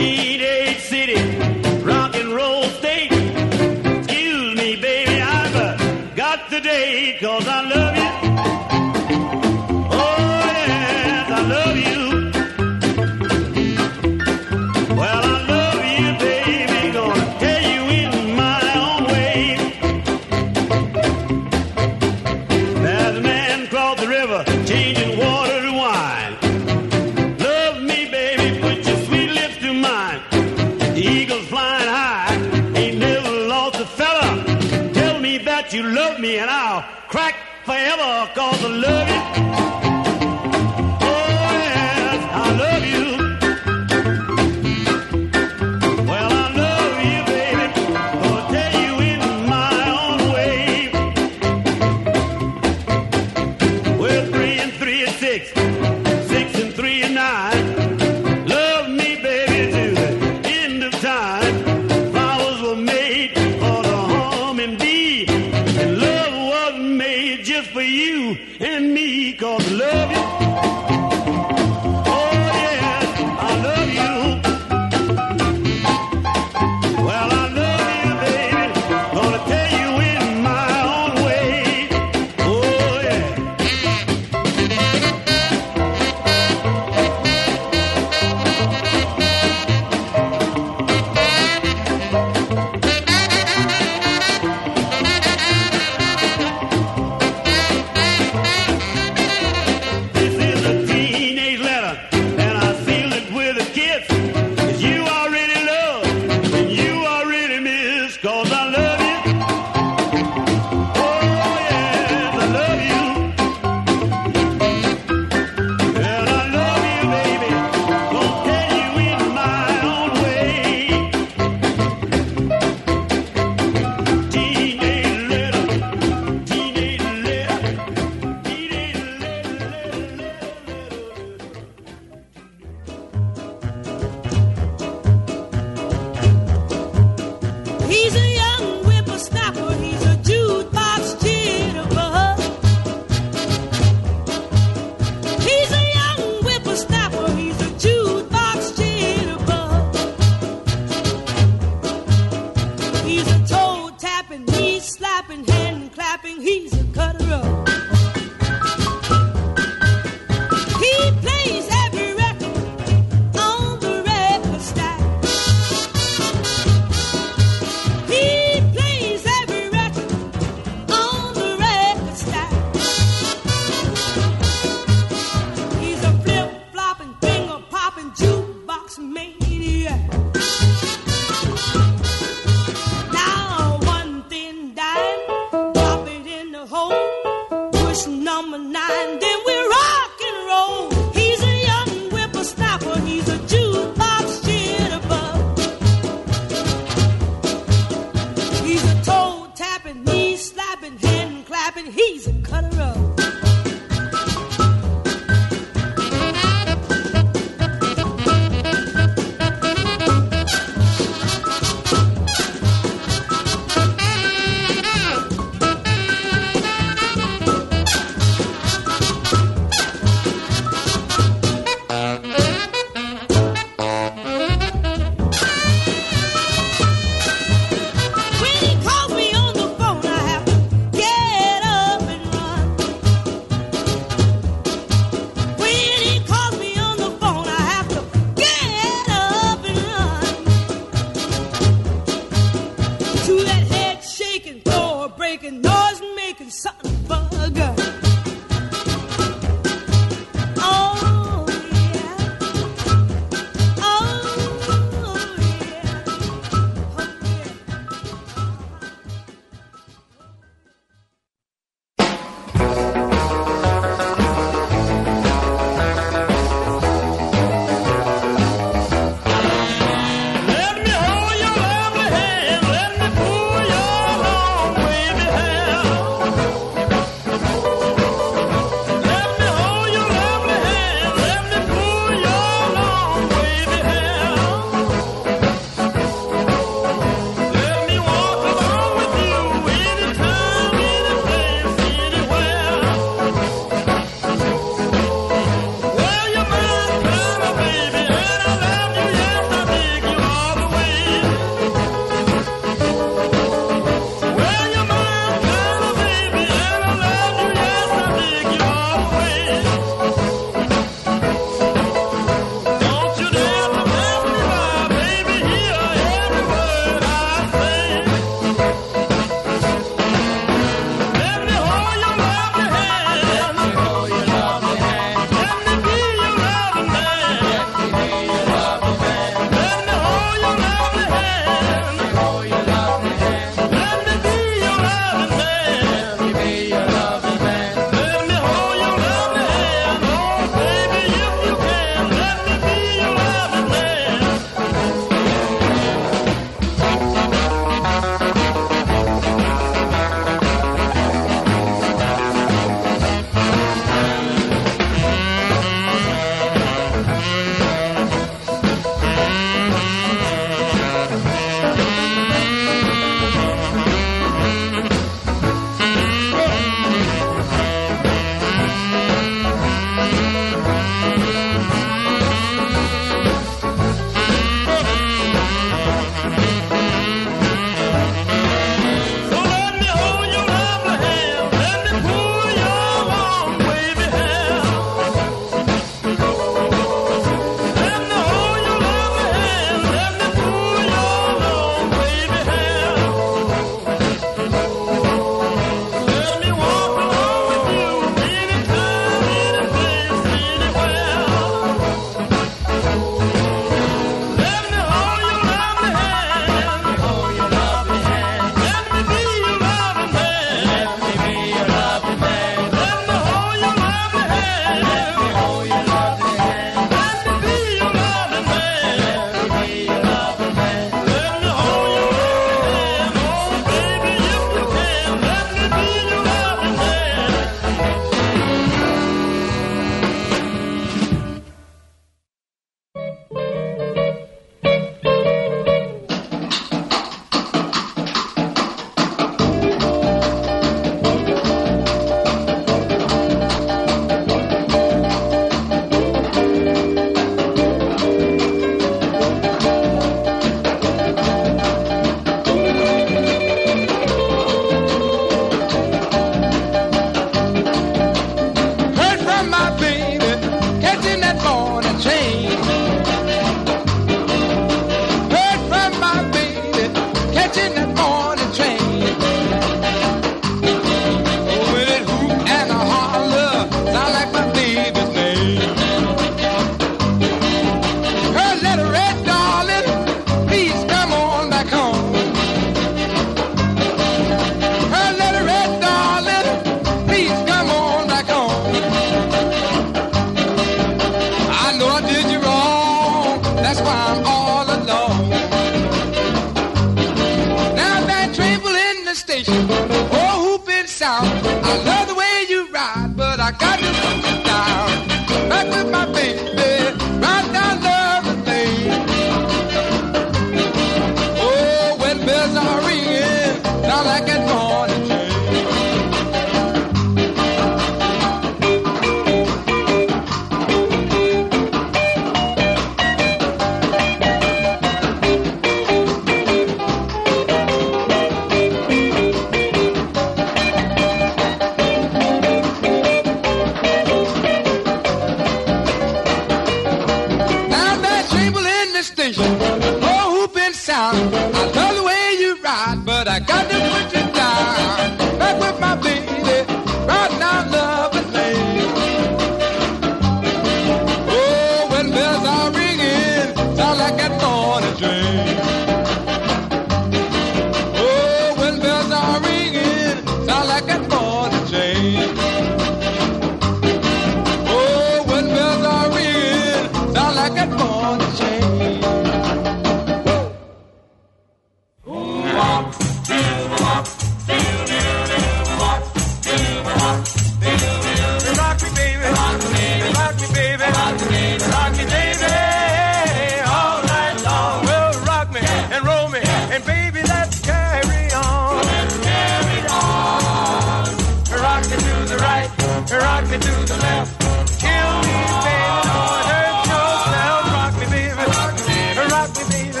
me to the left. Kill me, baby, don't hurt yourself. Rock me, baby. Rock me, baby. Rock me, baby.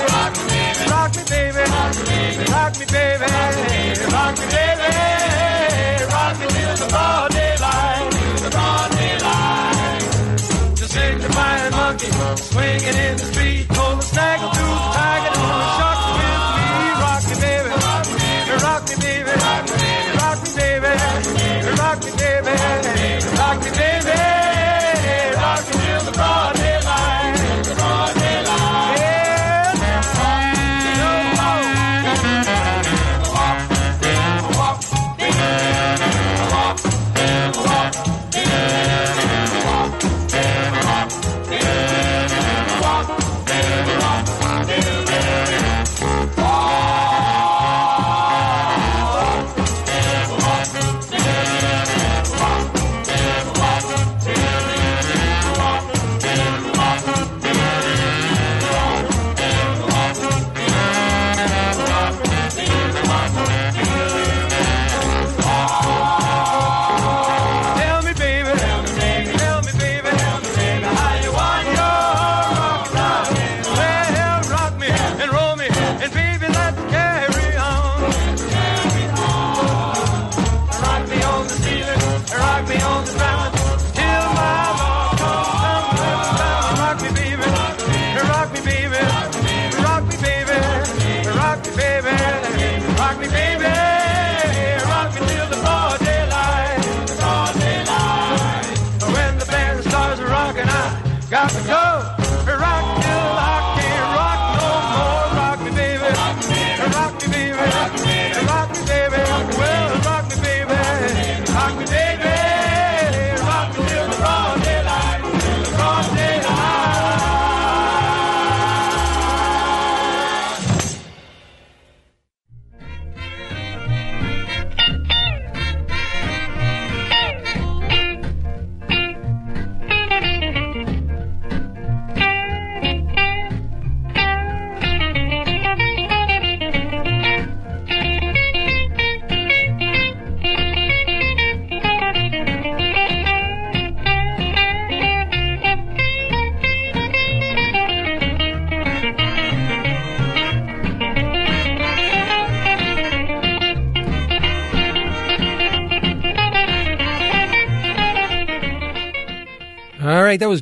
Rock me, baby. Rock me, baby. Rock me, baby. Rock me, baby. Rock me till the broad daylight. The broad daylight. Just sing to my monkey, swinging in the street.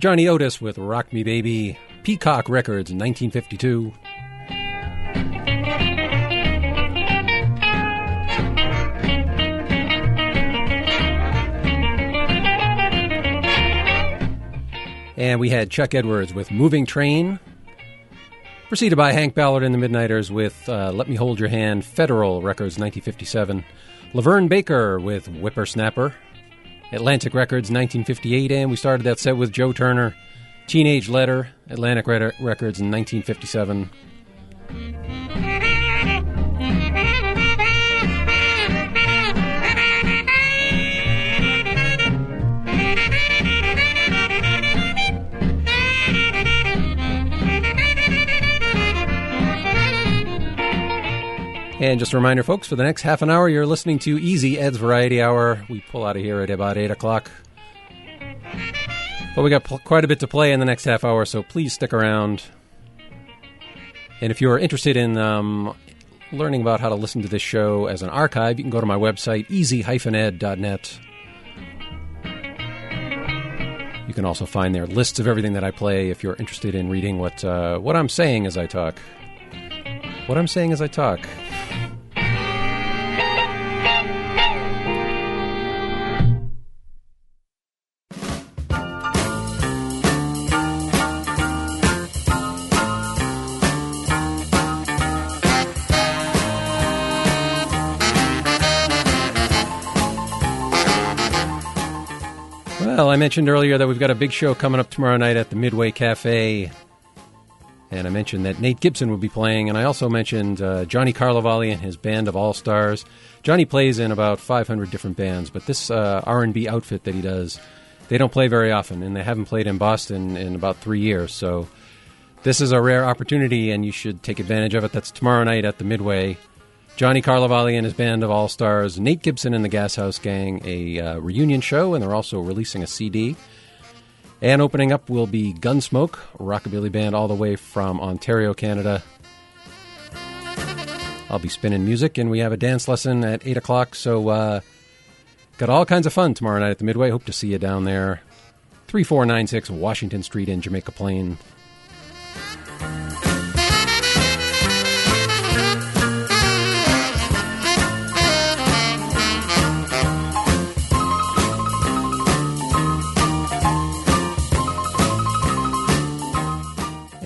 Johnny Otis with Rock Me Baby, Peacock Records in 1952. And we had Chuck Edwards with Moving Train, preceded by Hank Ballard and the Midnighters with uh, Let Me Hold Your Hand, Federal Records 1957, LaVern Baker with Whippersnapper. Atlantic Records 1958, and we started that set with Joe Turner, Teenage Letter, Atlantic Records in 1957. And just a reminder, folks, for the next half an hour, you're listening to Easy Ed's Variety Hour. We pull out of here at about 8 o'clock. But we got pl- quite a bit to play in the next half hour, so please stick around. And if you're interested in um, learning about how to listen to this show as an archive, you can go to my website, easy-ed.net. You can also find there lists of everything that I play if you're interested in reading what uh, what I'm saying as I talk. What I'm saying as I talk. Well, I mentioned earlier that we've got a big show coming up tomorrow night at the Midway Cafe. And I mentioned that Nate Gibson will be playing, and I also mentioned uh, Johnny Carlovali and his band of all stars. Johnny plays in about 500 different bands, but this uh, R&B outfit that he does, they don't play very often, and they haven't played in Boston in about three years. So this is a rare opportunity, and you should take advantage of it. That's tomorrow night at the Midway. Johnny Carlovali and his band of all stars, Nate Gibson and the Gas House Gang, a uh, reunion show, and they're also releasing a CD. And opening up will be Gunsmoke, a rockabilly band all the way from Ontario, Canada. I'll be spinning music, and we have a dance lesson at 8 o'clock, so uh, got all kinds of fun tomorrow night at the Midway. Hope to see you down there. 3496 Washington Street in Jamaica Plain.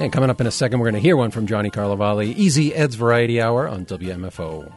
And coming up in a second, we're going to hear one from Johnny Carlovali. Easy Ed's Variety Hour on WMFO.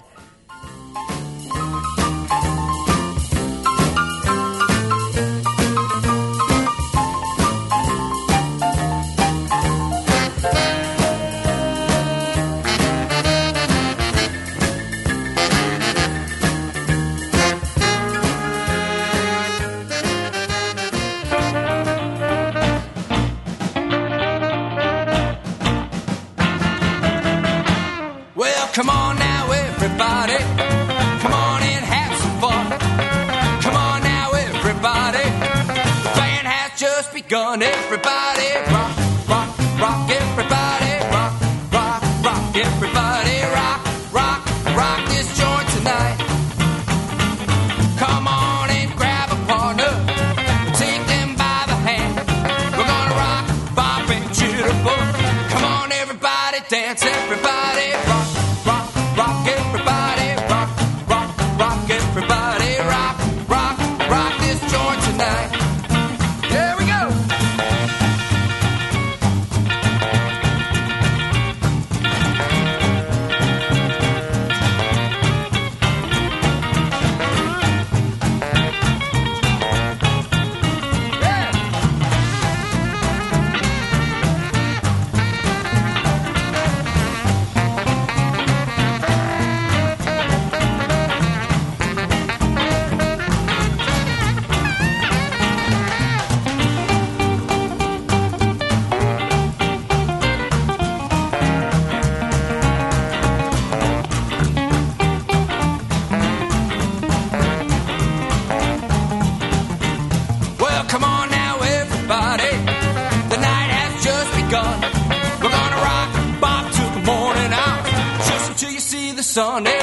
You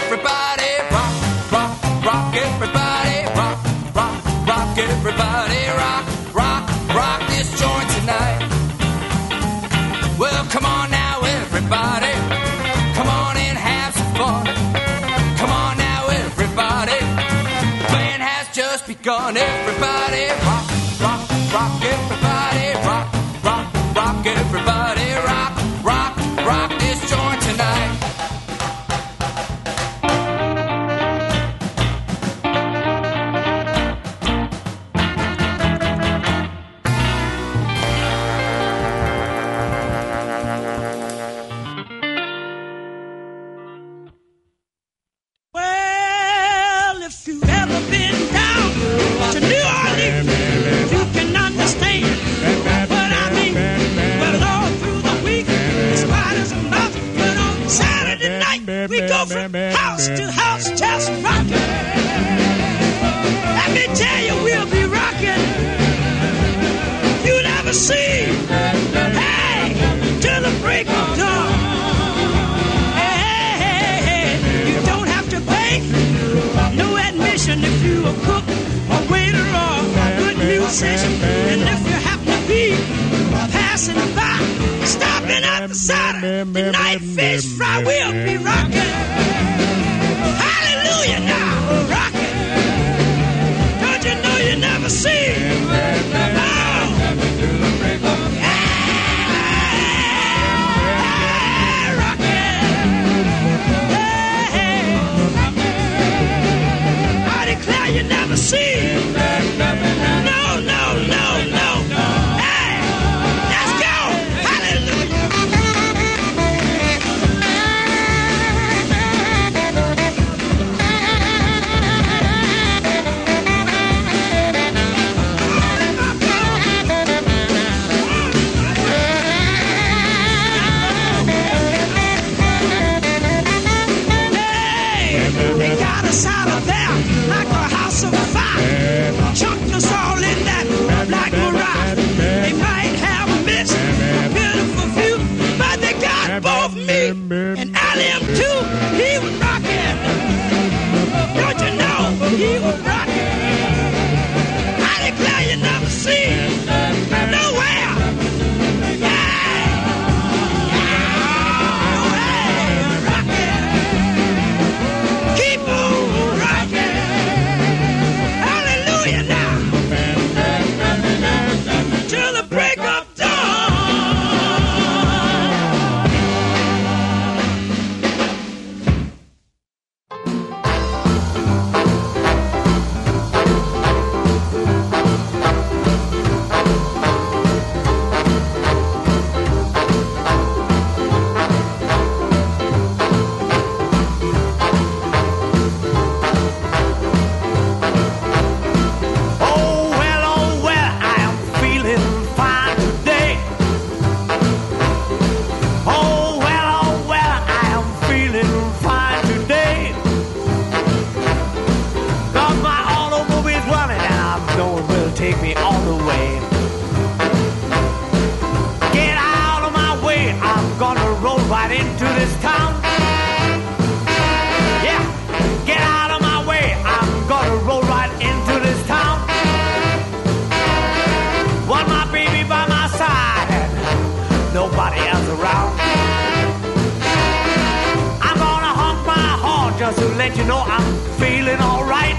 let you know I'm feeling alright.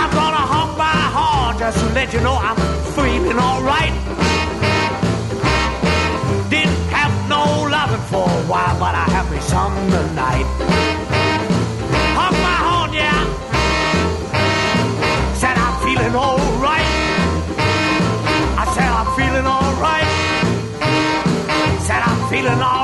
I'm gonna honk my horn just to let you know I'm feeling alright. Didn't have no loving for a while, but I have me some tonight. Honk my horn, yeah. Said I'm feeling alright. I said I'm feeling alright. Said I'm feeling alright.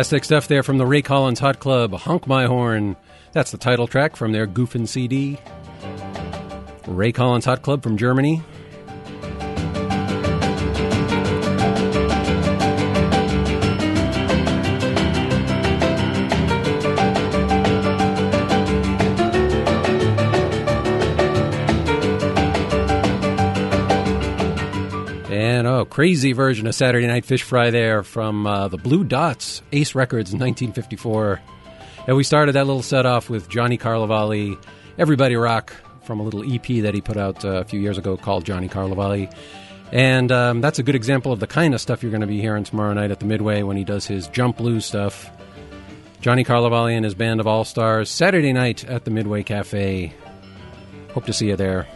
Fantastic stuff there from the Ray Collins Hot Club, Honk My Horn. That's the title track from their Goofin' CD. Ray Collins Hot Club from Germany. Crazy version of Saturday Night Fish Fry there from uh, the Blue Dots, Ace Records, 1954. And we started that little set off with Johnny Carlovali, Everybody Rock, from a little EP that he put out uh, a few years ago called Johnny Carlovali. And um, that's a good example of the kind of stuff you're going to be hearing tomorrow night at the Midway when he does his jump blues stuff. Johnny Carlovali and his band of all stars, Saturday night at the Midway Cafe. Hope to see you there.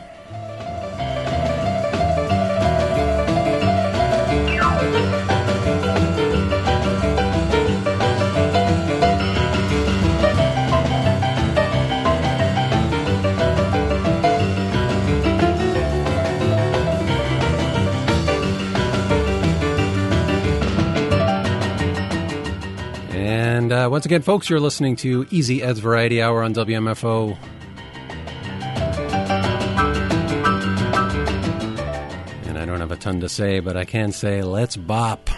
Uh, once again, folks, you're listening to Easy Ed's Variety Hour on WMFO. And I don't have a ton to say, but I can say, let's bop.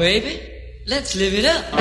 Baby. Let's live it up.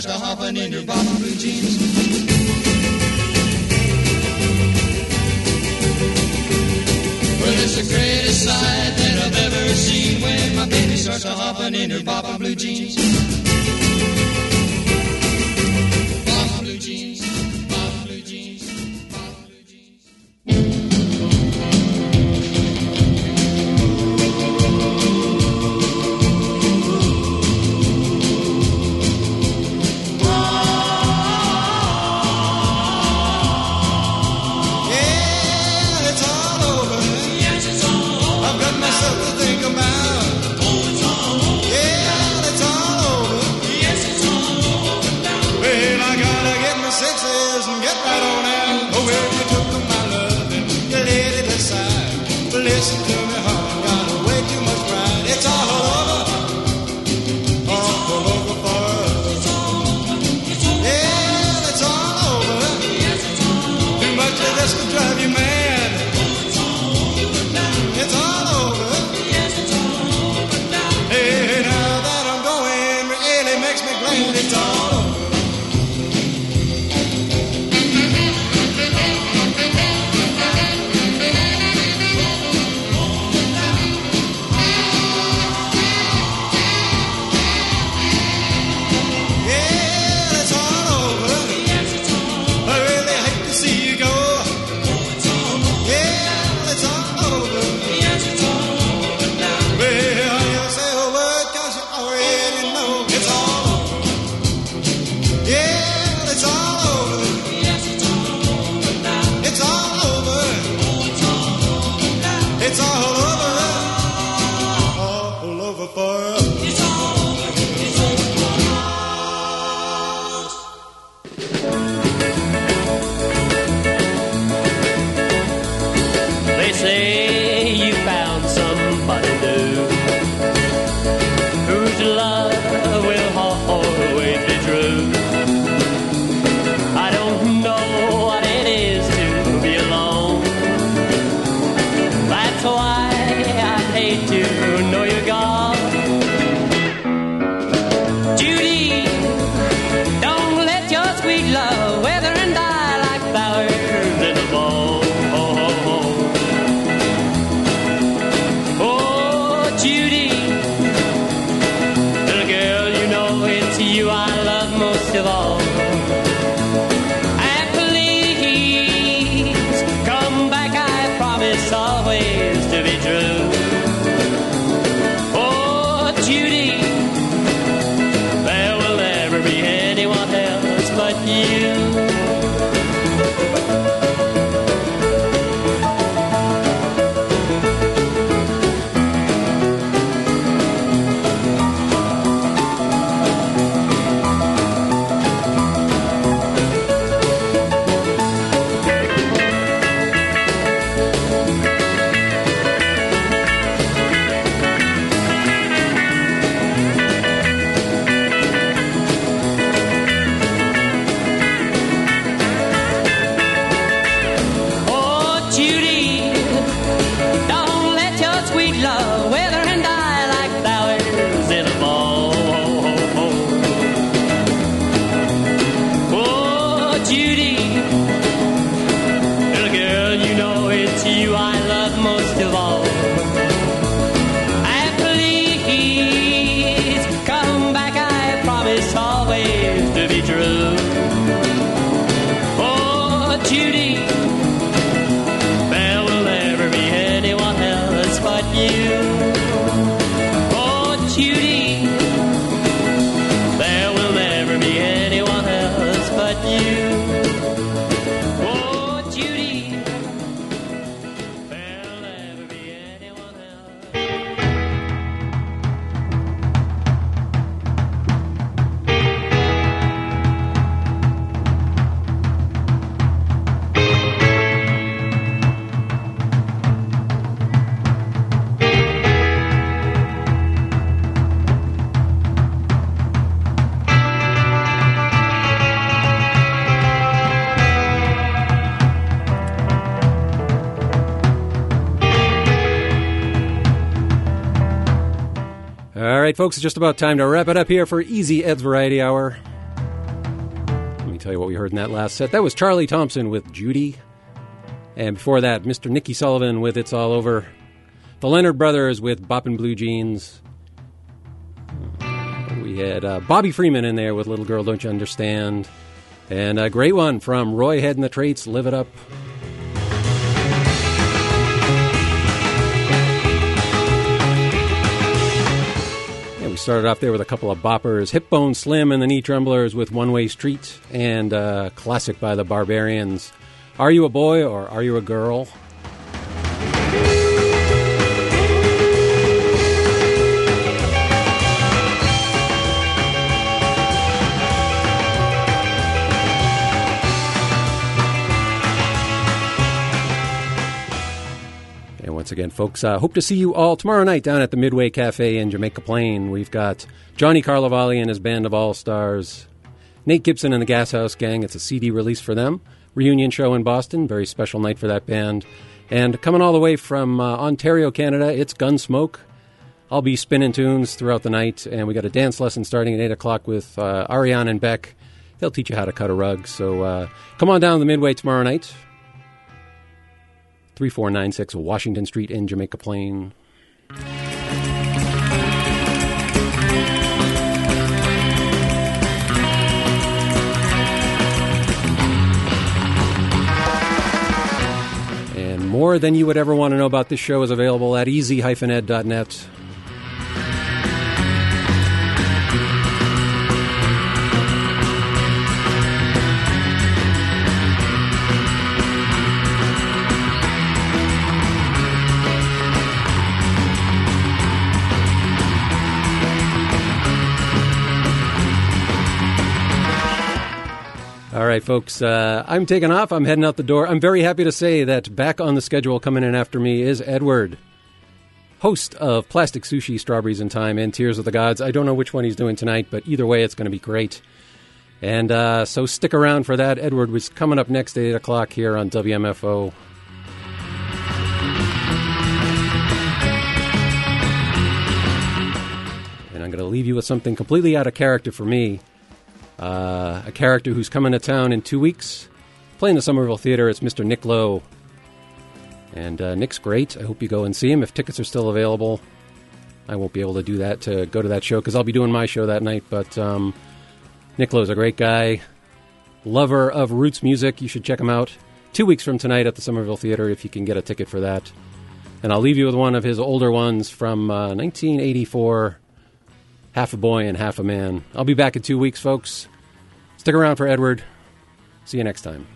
starts to hopping in your bottom blue jeans. Well, it's the greatest sight that I've ever seen when my baby starts to hoppin' in her bottom blue jeans. Folks, it's just about time to wrap it up here for Easy Ed's Variety Hour. Let me tell you what we heard in that last set. That was Charlie Thompson with Judy. And before that, Mr. Nicky Sullivan with It's All Over. The Leonard Brothers with Boppin' Blue Jeans. We had uh, Bobby Freeman in there with Little Girl Don't You Understand. And a great one from Roy Head and the Traits, Live It Up. Started off there with a couple of boppers Hip Bone Slim and the Knee Tremblers with One Way Street, and uh, classic by the Barbarians. Are you a boy or are you a girl? Once again, folks, uh, hope to see you all tomorrow night down at the Midway Cafe in Jamaica Plain. We've got Johnny Carlovali and his band of all stars, Nate Gibson and the Gas House Gang. It's a CD release for them. Reunion show in Boston. Very special night for that band. And coming all the way from uh, Ontario, Canada, it's Gunsmoke. I'll be spinning tunes throughout the night, and we got a dance lesson starting at 8 o'clock with uh, Ariane and Beck. They'll teach you how to cut a rug. So uh, come on down to the Midway tomorrow night. 3496 Washington Street in Jamaica Plain. And more than you would ever want to know about this show is available at easy-ed.net. right, folks, uh, I'm taking off. I'm heading out the door. I'm very happy to say that back on the schedule coming in after me is Edward, host of Plastic Sushi, Strawberries in Time, and Tears of the Gods. I don't know which one he's doing tonight, but either way, it's going to be great. And uh, so stick around for that. Edward was coming up next at 8 o'clock here on WMFO. And I'm going to leave you with something completely out of character for me. Uh, a character who's coming to town in two weeks, playing the Somerville Theater. It's Mr. Nick Lowe. And uh, Nick's great. I hope you go and see him if tickets are still available. I won't be able to do that to go to that show because I'll be doing my show that night. But um, Nick Lowe's a great guy, lover of roots music. You should check him out. Two weeks from tonight at the Somerville Theater if you can get a ticket for that. And I'll leave you with one of his older ones from uh, 1984 Half a Boy and Half a Man. I'll be back in two weeks, folks. Stick around for Edward. See you next time.